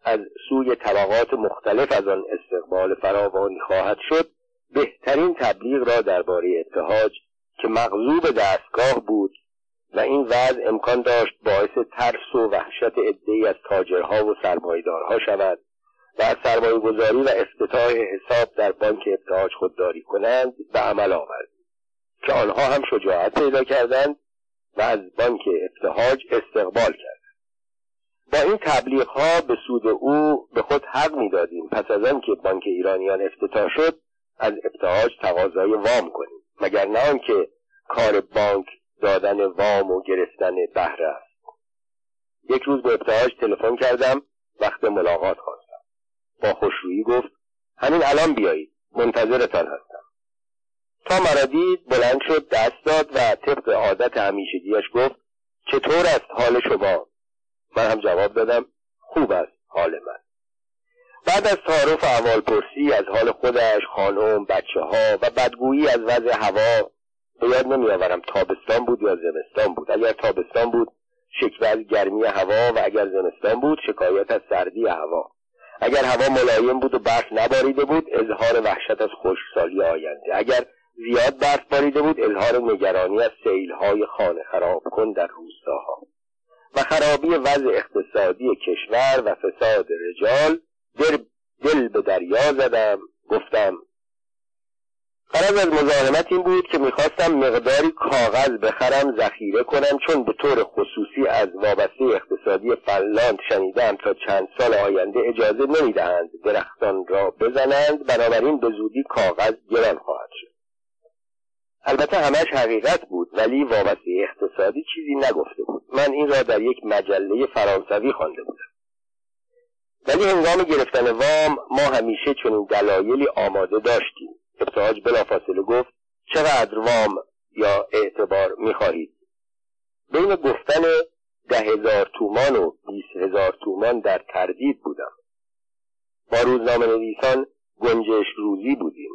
از سوی طبقات مختلف از آن استقبال فراوانی خواهد شد بهترین تبلیغ را درباره ابتهاج که مغلوب دستگاه بود و این وضع امکان داشت باعث ترس و وحشت عدهای از تاجرها و سرمایدارها شود و از سرمایه گذاری و افتتاح حساب در بانک ابتهاج خودداری کنند به عمل آورد. که آنها هم شجاعت پیدا کردند و از بانک ابتهاج استقبال کردند. با این تبلیغ ها به سود او به خود حق می‌دادیم. پس از آن که بانک ایرانیان افتتاح شد از ابتهاج تقاضای وام کنیم. مگر نه آنکه کار بانک دادن وام و گرفتن بهره است. یک روز به ابتهاج تلفن کردم وقت ملاقات خواستم. با خوشرویی گفت همین الان بیایید. منتظرتان هستم. تا مرا دید بلند شد دست داد و طبق عادت همیشگیش گفت چطور است حال شما؟ من هم جواب دادم خوب است حال من. بعد از تعارف اول پرسی از حال خودش خانم بچه ها و بدگویی از وضع هوا به یاد نمیآورم تابستان بود یا زمستان بود. اگر تابستان بود شکوه از گرمی هوا و اگر زمستان بود شکایت از سردی هوا. اگر هوا ملایم بود و برف نباریده بود اظهار وحشت از خشکسالی آینده. اگر زیاد برف باریده بود اظهار نگرانی از سیلهای خانه خراب کن در روستاها. و خرابی وضع اقتصادی کشور و فساد رجال دل به دریا زدم گفتم قرار از مزاحمت این بود که می‌خواستم مقداری کاغذ بخرم ذخیره کنم چون به طور خصوصی از وابسته اقتصادی فنلاند شنیدم تا چند سال آینده اجازه نمی‌دهند درختان را بزنند. بنابراین به زودی کاغذ گران خواهد شد. البته همش حقیقت بود ولی وابسته اقتصادی چیزی نگفته بود. من این را در یک مجله فرانسوی خوانده بودم. ولی هنگام گرفتن وام ما همیشه چنین دلایلی آماده داشتیم. ابتهاج بلافاصله گفت چقدر وام یا اعتبار می‌خواهید؟ بین گفتن ده هزار تومان و بیست هزار تومان در تردید بودم. با روزنامه نویسان گنجش روزی بودیم.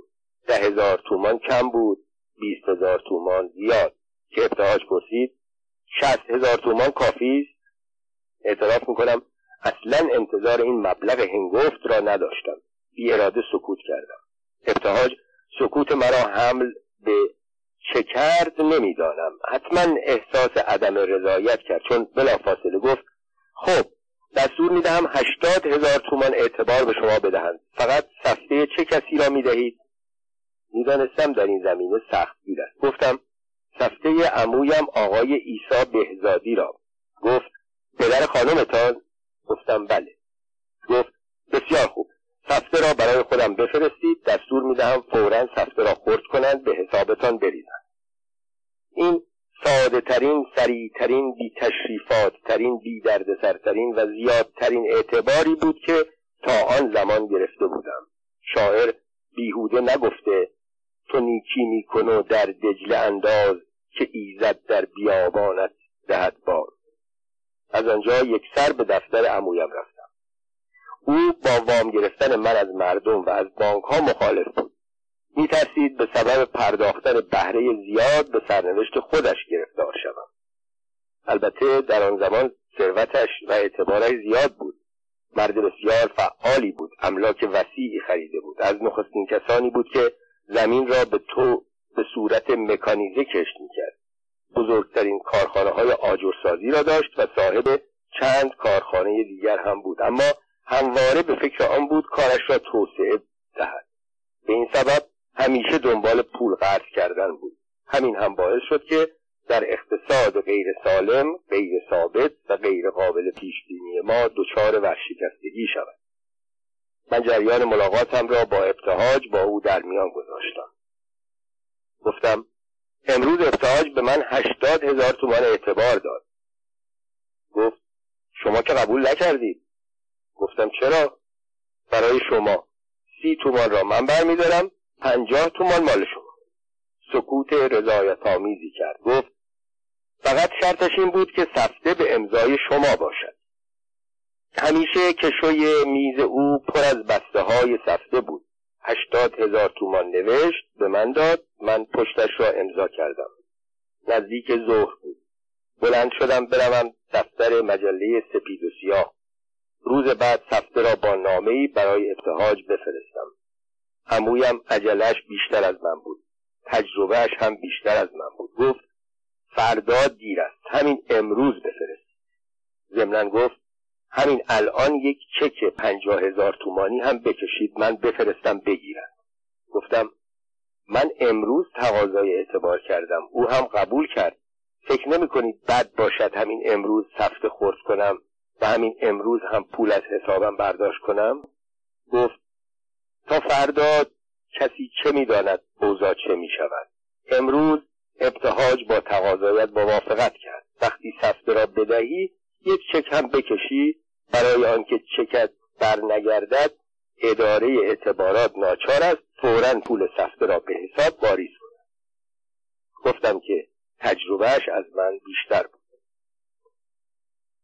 ده هزار تومان کم بود. بیست هزار تومان زیاد. که ابتهاج پرسید شست هزار تومان کافی است؟ اعتراف می‌کنم اصلا انتظار این مبلغ هنگفت را نداشتم. بی اراده سکوت کردم. ابتهاج سکوت مرا حمل به چه کرد نمی‌دانم. حتما احساس عدم رضایت کرد چون بلافاصله گفت خب دستور می‌دهم هشتاد هزار تومان اعتبار به شما بدهند. فقط سفته چه کسی را می‌دهید؟ می‌دانستم در این زمینه سخت گیر است. گفتم سفته عمویم آقای عیسی بهزادی را. گفت پدر خانمتان؟ گفتم بله. گفت بسیار خوب. سفته را برای خودم بفرستید دستور می‌دهم فورا سفته را خرد کنند به حسابتان بریزند. این ساده ترین سریع ترین بی تشریفات ترین بی دردسرترین و زیادترین اعتباری بود که تا آن زمان گرفته بودم. شاعر بیهوده نگفته تو نیکی میکن و در دجله انداز که ایزد در بیابانت دهد باز. از آنجا یک سر به دفتر عمویم رفتم. او با وام گرفتن من از مردم و از بانک ها مخالف بود. میترسید به سبب پرداختن بهره زیاد به سرنوشت خودش گرفتار شوم. البته در آن زمان ثروتش و اعتبارش زیاد بود. مرد بسیار فعالی بود. املاک وسیعی خریده بود. از نخستین کسانی بود که زمین را به تو به صورت مکانیزه کشت می‌کرد. بزرگترین کارخانه های آجرسازی را داشت و صاحب چند کارخانه دیگر هم بود. اما همواره به فکر آن بود کارش را توسعه دهد. به این سبب همیشه دنبال پول قرض کردن بود. همین هم باعث شد که در اقتصاد غیر سالم غیر ثابت و غیر قابل پیش بینی ما دچار ورشکستگی شود. من جریان ملاقاتم را با ابتهاج با او در میان گذاشتم. گفتم امروز ابتهاج به من هشتاد هزار تومان اعتبار داد. گفت شما که قبول نکردید. گفتم چرا؟ برای شما. سی تومان را من برمیدارم پنجاه تومان مال شما. سکوت رضایت آمیزی کرد. گفت فقط شرطش این بود که سفته به امضای شما باشد. همیشه کشوی میز او پر از بسته های سفته بود. هشتاد هزار تومان نوشت به من داد من پشتش را امضا کردم. نزدیک ظهر بود. بلند شدم بروم دفتر مجله سپید و سیاه. روز بعد سفته را با نامهای برای ابتهاج بفرستم. عمویم عجلش بیشتر از من بود. تجربهش هم بیشتر از من بود. گفت فردا دیر است. همین امروز بفرست. ضمنا گفت همین الان یک چک پنجاه هزار تومانی هم بکشید من بفرستم بگیرم گفتم من امروز تقاضای اعتبار کردم او هم قبول کرد. فکر نمی کنید بد باشد همین امروز سفت خورد کنم و همین امروز هم پول از حسابم برداشت کنم؟ گفت تا فردا کسی چه می‌داند اوضاع چه می شود امروز ابتهاج با تقاضایت موافقت کرد. وقتی سفته را بدهی یک چک هم بکشی برای آنکه چکت بر نگردد اداره اعتبارات ناچار است. فورا پول سفته را به حساب واریز کند گفتم که تجربهش از من بیشتر بود.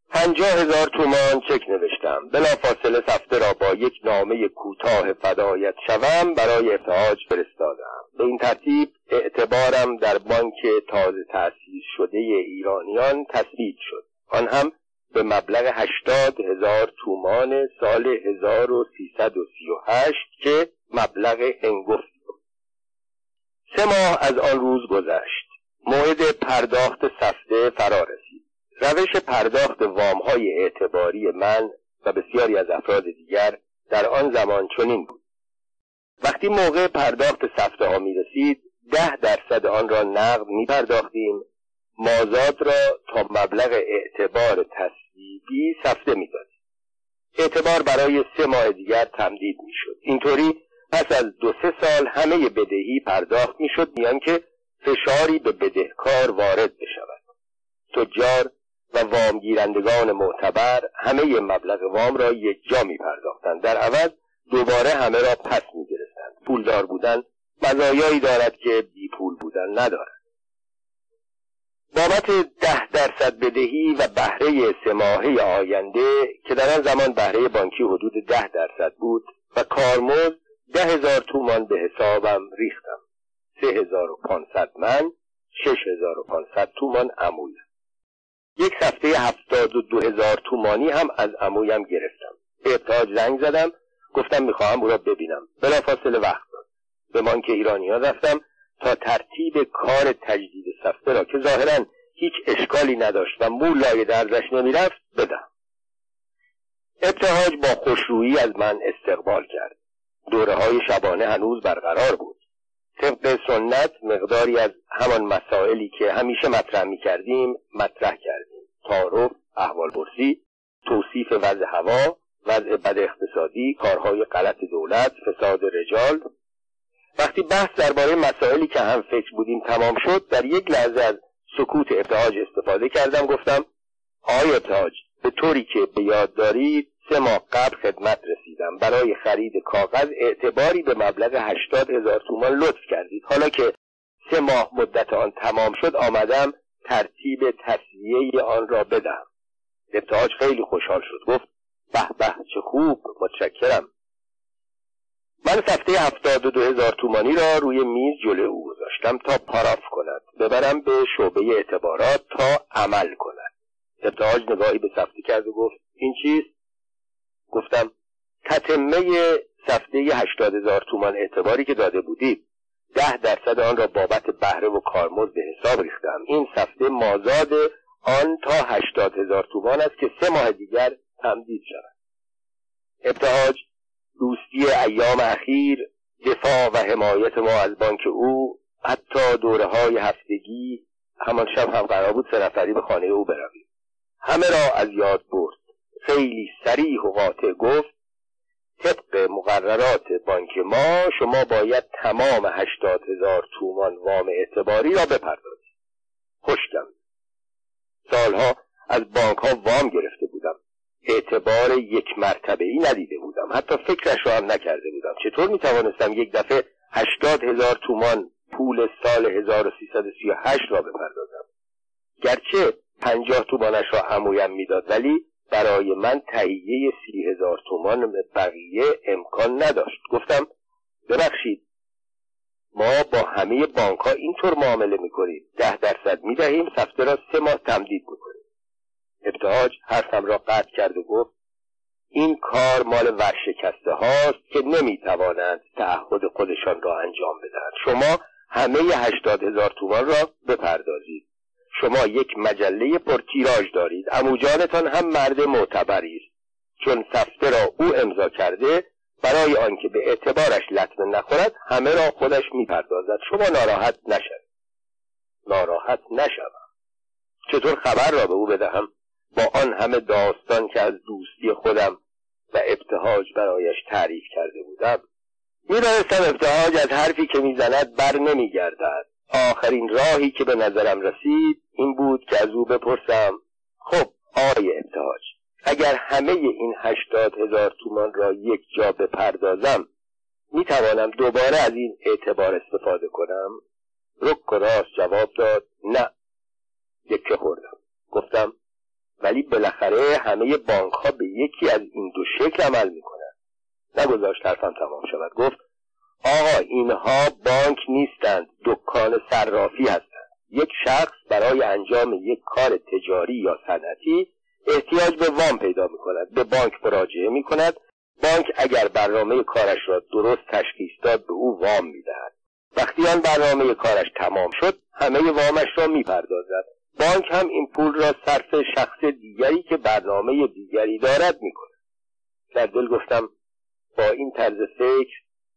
پنجاه هزار تومان چک نوشتم. بلافاصله سفته را با یک نامه کوتاه فدایت شوم برای ارتحاج فرستادم. به این ترتیب اعتبارم در بانک تازه تأسیس شده ایرانیان تثبیت شد. آن هم به مبلغ هشتاد هزار تومان سال 1338 که مبلغ هنگفت بود. سه ماه از آن روز گذشت. موعد پرداخت سفته فرا رسید. روش پرداخت وامهای اعتباری من و بسیاری از افراد دیگر در آن زمان چنین بود. وقتی موقع پرداخت سفته ها می رسید ده درصد آن را نقد می پرداختیم مازاد را تا مبلغ اعتبار تصویبی سفته می دادیم. اعتبار برای سه ماه دیگر تمدید می شد اینطوری پس از دو سه سال همه بدهی پرداخت می شد بیان که فشاری به بدهکار وارد بشود. تجار و وامگیرندگان معتبر همه مبلغ وام را یک جا می پرداختند در عوض دوباره همه را پس می گرفتند پولدار بودن مزایایی دارد که بی پول بودن ندارد. بابت ده درصد بدهی و بهره سه آینده که در آن زمان بهره بانکی حدود ده درصد بود و کارمزد ده هزار تومان به حسابم ریختم. سه هزار و پانصد من شش هزار و پانصد تومان عمویم یک هفته هفتاد و دو هزار تومانی هم از عمویم گرفتم. به ابتاج زنگ زدم گفتم می‌خواهم او را ببینم. بلافاصله وقت داد. به بانک ایرانیان رفتم. تا ترتیب کار تجدید سفته را که ظاهرا هیچ اشکالی نداشت و مول لای درزش نمی‌رفت بدم. ابتهاج با خوشرویی از من استقبال کرد. دوره های شبانه هنوز برقرار بود. طبق سنت مقداری از همان مسائلی که همیشه مطرح می کردیم مطرح کردیم. تعارف احوال پرسی توصیف وضع هوا وضع بد اقتصادی کارهای غلط دولت فساد رجال وقتی بحث درباره مسائلی که هم فکر بودیم تمام شد در یک لحظه از سکوت ابتهاج استفاده کردم گفتم آقای ابتهاج به طوری که به یاد دارید سه ماه قبل خدمت رسیدم. برای خرید کاغذ اعتباری به مبلغ هشتاد هزار تومان لطف کردید. حالا که سه ماه مدت آن تمام شد آمدم ترتیب تصویه آن را بدم ابتهاج خیلی خوشحال شد. گفت به به چه خوب متشکرم. من سفته هفتاد و دو هزار تومانی را روی میز جلو او گذاشتم تا پاراف کند. ببرم به شعبه اعتبارات تا عمل کند. ابتهاج نگاهی به سفته کرد و گفت این چیست؟ گفتم تتمه سفته هشتاد هزار تومان اعتباری که داده بودید ده درصد آن را بابت بهره و کارمزد به حساب ریختم. این سفته مازاد آن تا هشتاد هزار تومان است که سه ماه دیگر تمدید شود. ابتهاج دوستی ایام اخیر دفاع و حمایت ما از بانک او حتی دوره های هفتگی همان شب هم قرار بود سه نفری به خانه او برویم. همه را از یاد برد. خیلی سریح و قاطع گفت طبق مقررات بانک ما شما باید تمام هشتاد هزار تومان وام اعتباری را بپردازید. خوشگم سالها از بانک ها وام گرفته بودم. اعتبار یک مرتبه ای ندیده بودم. حتی فکرش را هم نکرده بودم. چطور می توانستم یک دفعه هشتاد هزار تومان پول سال 1338 را بپردازم؟ گرچه پنجاه تومانش را امویم می‌داد ولی برای من تهیه سی هزار تومان بقیه امکان نداشت. گفتم ببخشید ما با همه بانک ها اینطور معامله می‌کنیم. ده درصد می‌دهیم سفته را سه ماه تمدید می‌کنیم. ابتهاج حرفم را قطع کرد و گفت این کار مال ورشکسته هاست که نمی‌توانند تعهد خودشان را انجام بدهند. شما همه هشتاد هزار تومان را بپردازید. شما یک مجله پرتیراژ دارید. اموجانتان هم مرد معتبری است. چون سفته را او امضا کرده برای آنکه به اعتبارش لطمه نخورد همه را خودش می‌پردازد. شما ناراحت نشد ناراحت نشوم. چطور خبر را به او بدهم؟ با آن همه داستان که از دوستی خودم و ابتهاج برایش تعریف کرده بودم می‌دانستم ابتهاج از حرفی که می‌زند بر نمیگردد. آخرین راهی که به نظرم رسید این بود که از او بپرسم خب آقای ابتهاج اگر همه این هشتاد هزار تومان را یک جا بپردازم می توانم دوباره از این اعتبار استفاده کنم؟ رک و راست جواب داد نه. یکه خوردم. گفتم ولی بالاخره همه بانک ها به یکی از این دو شکل عمل می کنند نگذاشت حرفم تمام شود. گفت آقا اینها بانک نیستند دکان صرافی هستند. یک شخص برای انجام یک کار تجاری یا صنعتی احتیاج به وام پیدا می کند به بانک مراجعه می کند بانک اگر برنامه کارش را درست تشخیص داد به او وام می دهد وقتی آن برنامه کارش تمام شد همه وامش را می پردازد بانک هم این پول را صرف شخص دیگری که برنامه دیگری دارد می کند در دل گفتم با این طرز فکر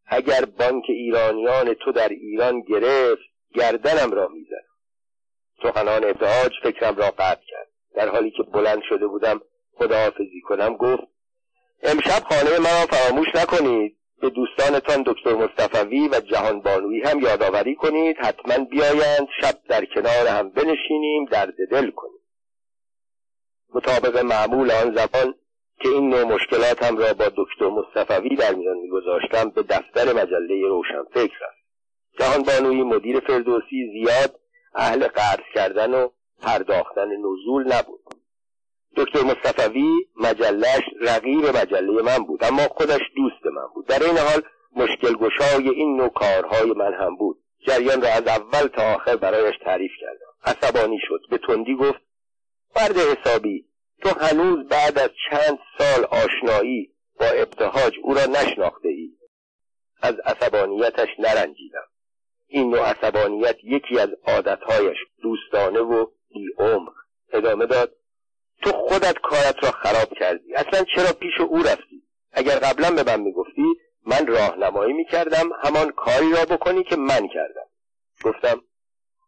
اگر بانک ایرانیان تو در ایران گرفت گردنم را می‌زد سخنان ابتهاج فکرم را قطع کرد. در حالی که بلند شده بودم خداحافظی کنم گفت امشب خانه مرا فراموش نکنید. به دوستانتان دکتر مصطفوی و جهان بانوی هم یادآوری کنید. حتما بیایند شب در کنار هم بنشینیم درد دل کنیم. مطابق معمول آن زمان که این نوع مشکلات هم را با دکتر مصطفوی در میان میگذاشتم به دفتر مجله روشن فکر رفت جهان بانوی مدیر فردوسی زیاد اهل قرض کردن و پرداختن نزول نبود. دکتر مصطفوی مجلش رقیب مجله من بود اما خودش دوست من بود. در این حال مشکل گشای این نوع کارهای من هم بود. جریان را از اول تا آخر برایش تعریف کردم. عصبانی شد به تندی گفت فرد حسابی تو هنوز بعد از چند سال آشنایی با ابتهاج او را نشناخته ای از عصبانیتش نرنجیدم. این نوع عصبانیت یکی از عادتهایش دوستانه و بیعمق. ادامه داد تو خودت کارت را خراب کردی. اصلا چرا پیش او رفتی؟ اگر قبلا به من می‌گفتی من راهنمایی می‌کردم همان کاری را بکنی که من کردم. گفتم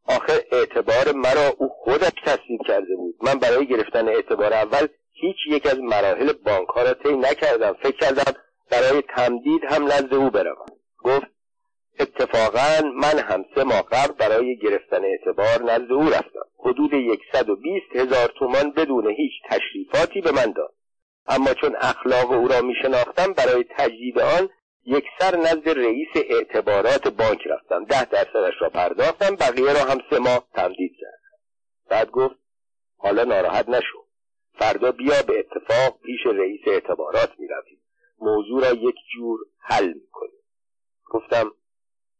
آخه اعتبار مرا او خودش تصویب کرده بود. من برای گرفتن اعتبار اول هیچ یک از مراحل بانک ها را طی نکردم. فکر کردم برای تمدید هم نزد او بروم. گفت اتفاقا من هم سه ماه قبل برای گرفتن اعتبار نزد او رفتم. حدود یکصد و بیست هزار تومان بدون هیچ تشریفاتی به من داد. اما چون اخلاق او را می شناختم برای تجدید آن یک سر نزد رئیس اعتبارات بانک رفتم. ده درصدش را پرداختم بقیه را هم سه ماه تمدید کردم. بعد گفت حالا ناراحت نشو. فردا بیا به اتفاق پیش رئیس اعتبارات می رویم موضوع را یک جور حل می کنیم گفتم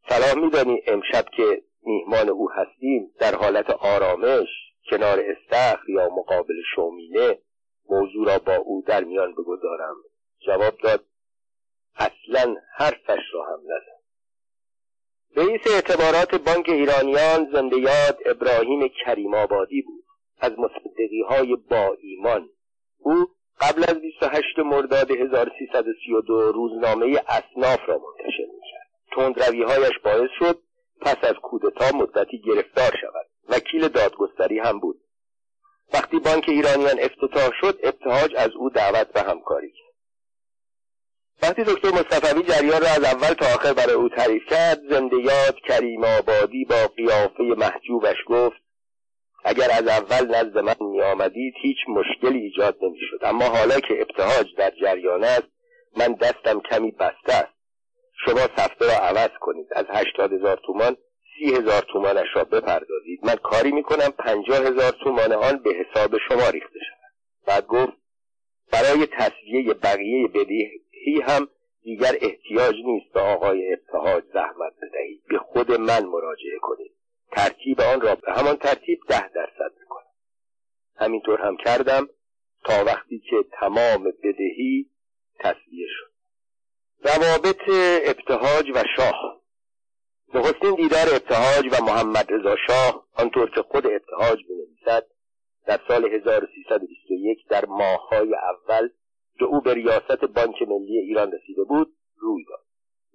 سلام میدانی امشب که میهمان او هستیم در حالت آرامش کنار استخر یا مقابل شومینه موضوع را با او در میان بگذارم. جواب داد اصلا حرفش را هم نزد رئیس اعتبارات بانک ایرانیان زنده یاد ابراهیم کریم آبادی بود. از مصدقی های با ایمان. او قبل از 28 مرداد 1332 روزنامه اسناف را منتشر تندروی هایش باعث شد پس از کودتا مدتی گرفتار شود. وکیل دادگستری هم بود. وقتی بانک ایرانیان افتتاح شد ابتهاج از او دعوت به همکاری کرد. وقتی دکتر مصطفی جریان را از اول تا آخر برای او تعریف کرد زنده یاد کریم آبادی با قیافه محجوبش گفت اگر از اول نزد من می آمدید هیچ مشکلی ایجاد نمی شد اما حالا که ابتهاج در جریان است من دستم کمی بسته است. شما سفته را عوض کنید. از هشتاد هزار تومان سی هزار تومانش را بپردازید. من کاری می‌کنم پنجاه هزار تومان آن به حساب شما ریخته شود. بعد گفت برای تصویه بقیه بدهی هم دیگر احتیاج نیست به آقای ابتهاج زحمت بدهید. به خود من مراجعه کنید. ترتیب آن را به همان ترتیب ده درصد می‌کنم. همینطور هم کردم تا وقتی که تمام بدهی تصویه شد. روابط ابتهاج و شاه. نخستین دیدار ابتهاج و محمد رضا شاه آنطور که خود ابتهاج بنویسد در سال 1321 در ماههای اول که او به ریاست بانک ملی ایران رسیده بود روی داد.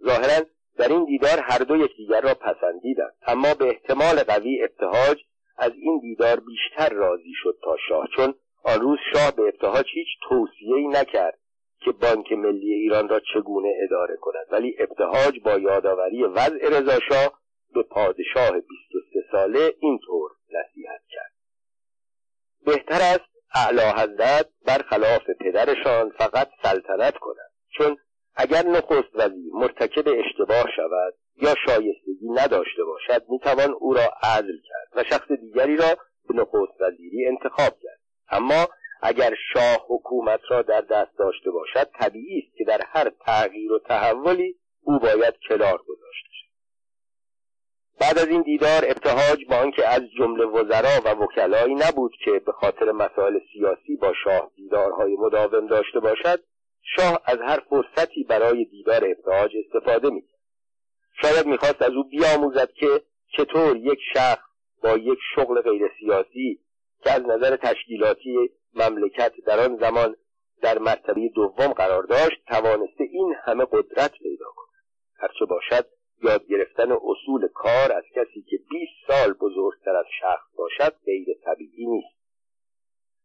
ظاهرا در این دیدار هر دو یکدیگر را پسندیدند اما به احتمال قوی ابتهاج از این دیدار بیشتر راضی شد تا شاه چون آن روز شاه به ابتهاج هیچ توصیه‌ای نکرد. که بانک ملی ایران را چگونه اداره کند. ولی ابتهاج با یادآوری وضع رضاشاه به پادشاه 23 ساله اینطور نصیحت کرد. بهتر است اعلی حضرت برخلاف پدرشان فقط سلطنت کنند چون اگر نخست وزیر مرتکب اشتباه شود یا شایستگی نداشته باشد می‌توان او را عزل کرد و شخص دیگری را به نخست وزیری انتخاب کرد. اما اگر شاه حکومت را در دست داشته باشد طبیعی است که در هر تغییر و تحولی او باید کلار گذاشته شد بعد از این دیدار ابتهاج با آنکه از جمله وزرا و وکلایی نبود که به خاطر مسائل سیاسی با شاه دیدارهای مداوم داشته باشد شاه از هر فرصتی برای دیدار ابتهاج استفاده می‌کرد. شاید می‌خواست از او بیاموزد که چطور یک شخص با یک شغل غیر سیاسی که از نظر تشکیلاتی مملکت در آن زمان در مرتبه دوم قرار داشت توانسته این همه قدرت پیدا کند. هرچه باشد یاد گرفتن اصول کار از کسی که 20 سال بزرگتر از شخص باشد غیر طبیعی نیست.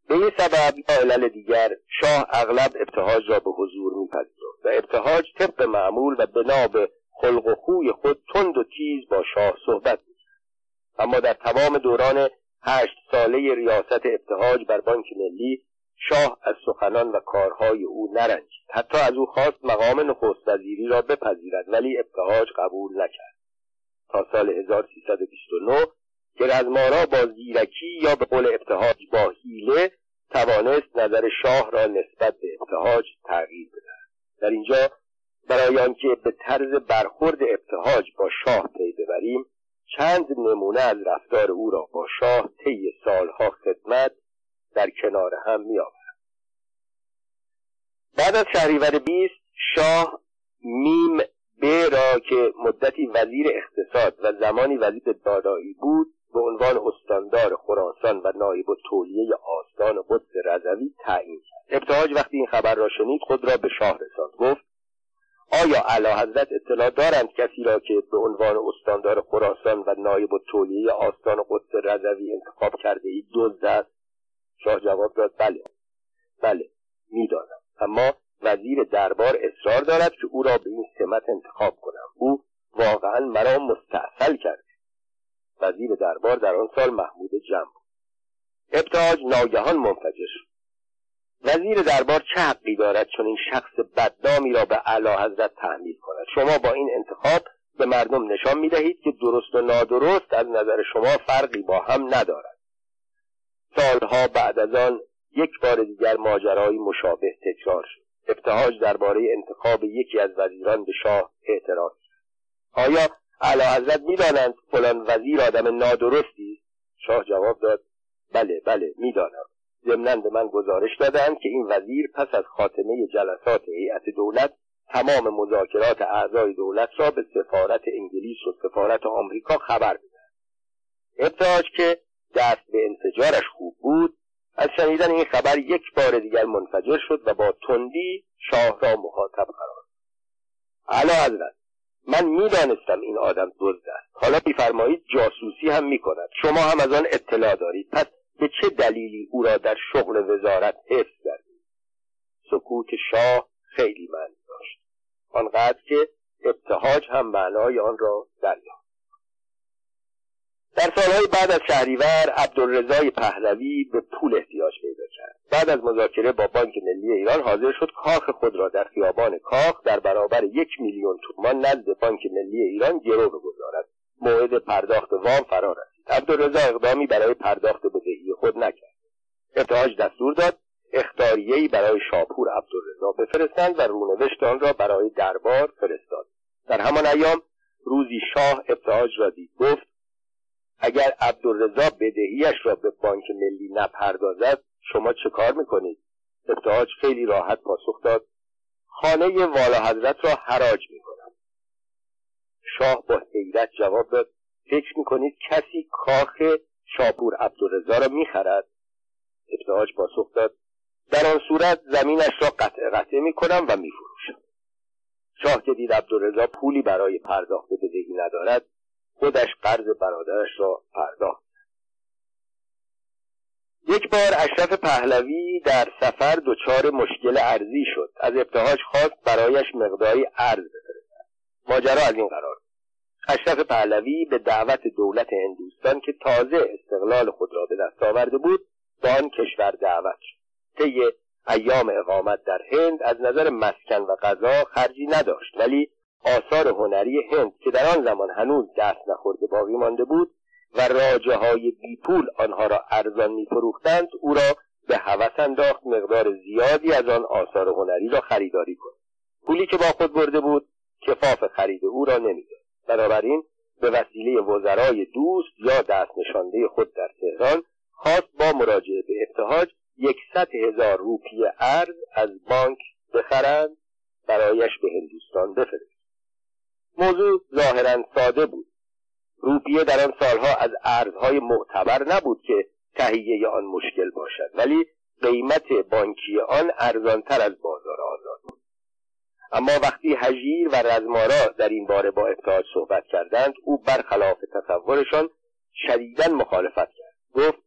به این سبب یا علل دیگر شاه اغلب ابتهاج را به حضور میپذیرفت و ابتهاج طبق معمول و بنا به خلق و خوی خود تند و تیز با شاه صحبت می‌کرد. اما در تمام دوران هشت ساله ریاست ابتهاج بر بانک ملی شاه از سخنان و کارهای او نرنجید حتی از او خواست مقام نخست وزیری را بپذیرد ولی ابتهاج قبول نکرد. تا سال 1329 که رزمارا با زیرکی یا به قول ابتهاج با حیله توانست نظر شاه را نسبت به ابتهاج تغییر بدهد. در اینجا برای آنکه به طرز برخورد ابتهاج با شاه پی ببریم چند نمونه از رفتار او را با شاه طی سالها خدمت در کنار هم می آورد. بعد از شهریور بیست شاه میم ب را که مدتی وزیر اقتصاد و زمانی وزیر دادایی بود به عنوان استاندار خراسان و نایب تولیه آستان قدس رضوی تعیین کرد ابتهاج وقتی این خبر را شنید خود را به شاه رساند گفت آیا اعلی حضرت اطلاع دارند کسی را که به عنوان استاندار خراسان و نایب التولیه آستان قدس رضوی انتخاب کرده ای دزد است؟ شاه جواب داد بله. بله می‌دانم. اما وزیر دربار اصرار دارد که او را به این سمت انتخاب کنم. او واقعا مرا مستحصل کرده وزیر دربار در آن سال محمود جمع بود. ابتاج ناگهان منفجر وزیر دربار چه حقی دارد چون این شخص بدنامی را به اعلی حضرت تحمیل کند. شما با این انتخاب به مردم نشان می دهید که درست و نادرست از نظر شما فرقی با هم ندارد. سالها بعد از آن یک بار دیگر ماجرای مشابه تکرار شد. ابتهاج درباره انتخاب یکی از وزیران به شاه اعتراض آیا اعلی حضرت می‌دانند فلان وزیر آدم نادرستی؟ شاه جواب داد بله بله می‌دانم. ضمنا به من گزارش دادند که این وزیر پس از خاتمه جلسات هیئت دولت تمام مذاکرات اعضای دولت را به سفارت انگلیس و سفارت آمریکا خبر بدهد. ابتهاج که دست به انفجارش خوب بود از شنیدن این خبر یک بار دیگر منفجر شد و با تندی شاه را مخاطب قرار اعلی حضرت من می‌دانستم این آدم دزد است. حالا میفرمایید جاسوسی هم می‌کند. شما هم از آن اطلاع دارید. پس به چه دلیلی او را در شغل وزارت حفظ کردید سکوت شاه خیلی معنی داشت. آنقدر که ابتهاج هم معنای آن را دریافت. در سالهای بعد از شهریور عبدالرضای پهلوی به پول احتیاج پیدا کرد. بعد از مذاکره با بانک ملی ایران حاضر شد کاخ خود را در خیابان کاخ در برابر یک میلیون تومان نزد بانک ملی ایران گرو بگذارد. موعد پرداخت وام فرا رسید. عبدالرضا اقدامی برای پرداخت بدهی خود نکرد. ابتهاج دستور داد اختاریهای برای شاپور عبدالرضا بفرستند و رونوشت آن را برای دربار فرستاد. در همان ایام روزی شاه ابتهاج را دید. گفت اگر عبدالرضا بدهیش را به بانک ملی نپردازد شما چه کار می‌کنید؟ ابتهاج خیلی راحت پاسخ داد خانه والا حضرت را حراج می‌کنم. شاه با حیرت جواب داد فکر می‌کنید کسی کاخ شاپور عبدالرضا را می‌خرد. ابتهاج پاسخ داد در آن صورت زمینش را قطع قطع می‌کنم و میفروشم. شاه که دید عبدالرضا پولی برای پرداخت بدهی ندارد خودش قرض برادرش را پرداخت. یک بار اشرف پهلوی در سفر دچار مشکل ارزی شد. از ابتهاج خواست برایش مقداری ارز بفرستد. ماجرا از این قرار اشرف پهلوی به دعوت دولت هندوستان که تازه استقلال خود را به دست آورده بود به آن کشور دعوت شد. طی ایام اقامت در هند از نظر مسکن و غذا خرجی نداشت ولی آثار هنری هند که در آن زمان هنوز دست نخورده باقی مانده بود و راجه های بیپول آنها را ارزان میفروختند او را به هوس انداخت مقدار زیادی از آن آثار هنری را خریداری کند پولی که با خود برده بود کفاف خرید او را نمی‌داد. بنابراین به وسیله وزرای دوست یا دست نشانده خود در تهران خواست با مراجعه به ابتهاج یکصد هزار روپیه ارز از بانک بخرند برایش به هندوستان بفرست. موضوع ظاهرا ساده بود. روپیه در آن سالها از ارزهای معتبر نبود که تهیه آن مشکل باشد ولی قیمت بانکی آن ارزانتر از بازار آزاد بود. اما وقتی هژیر و رزمارا در این باره با ابتهاج صحبت کردند او برخلاف تصورشان شدیدا مخالفت کرد. گفت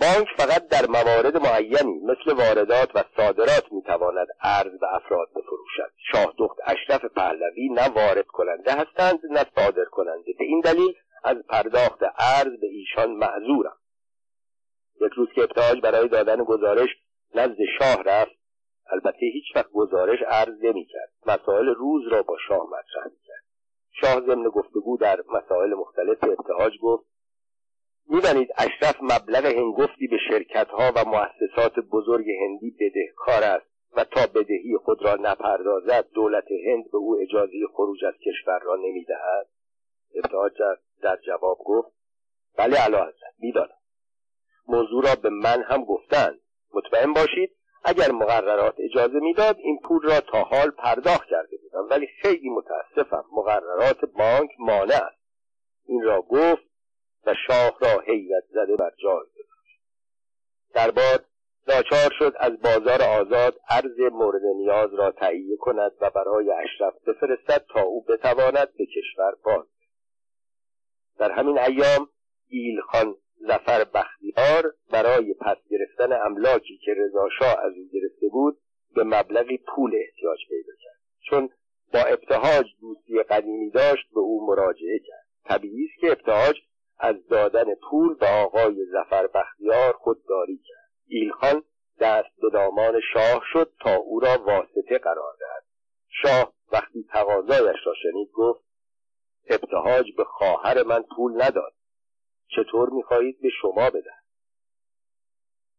بانک فقط در موارد معینی مثل واردات و صادرات می‌تواند ارز به افراد بفروشد. شاه دخت اشرف پهلوی نه وارد کننده هستند نه صادر کننده. به این دلیل از پرداخت ارز به ایشان معذورم. یک روز که ابتهاج برای دادن گزارش نزد شاه رفت البته هیچ وقت گزارش عرض نمی‌کرد. مسائل روز را با شاه مطرح می‌کرد. شاه ضمن گفتگو در مسائل مختلف ابتهاج گفت می‌دانید اشرف مبلغ هنگفتی به شرکتها و مؤسسات بزرگ هندی بدهکار است و تا بدهی خود را نپردازد دولت هند به او اجازه خروج از کشور را نمی‌دهد؟ ابتهاج در جواب گفت بله علا می‌دانم. موضوع را به من هم گفتند. مطمئن باشید اگر مقررات اجازه می‌داد این پول را تا حال پرداخت کرده بودم. ولی خیلی متاسفم مقررات بانک مانع است. این را گفت و شاه را حیرت زده بر جای گذاشت. دربار ناچار شد از بازار آزاد ارز مورد نیاز را تهیه کند و برای اشرف بفرستد تا او بتواند به کشور باز در همین ایام ایلخان زفر بختیار برای پس گرفتن املاکی که رضاشاه از او گرفته بود به مبلغی پول احتیاج پیدا کرد. چون با ابتهاج دوستی قدیمی داشت به او مراجعه کرد. طبیعی است که ابتهاج از دادن پول به آقای زفر بختیار خودداری کرد. ایلخان دست به دامان شاه شد تا او را واسطه قرار دهد. شاه وقتی تقاضایش را شنید گفت ابتهاج به خواهر من پول نداد. چطور می‌خواهید به شما بدهد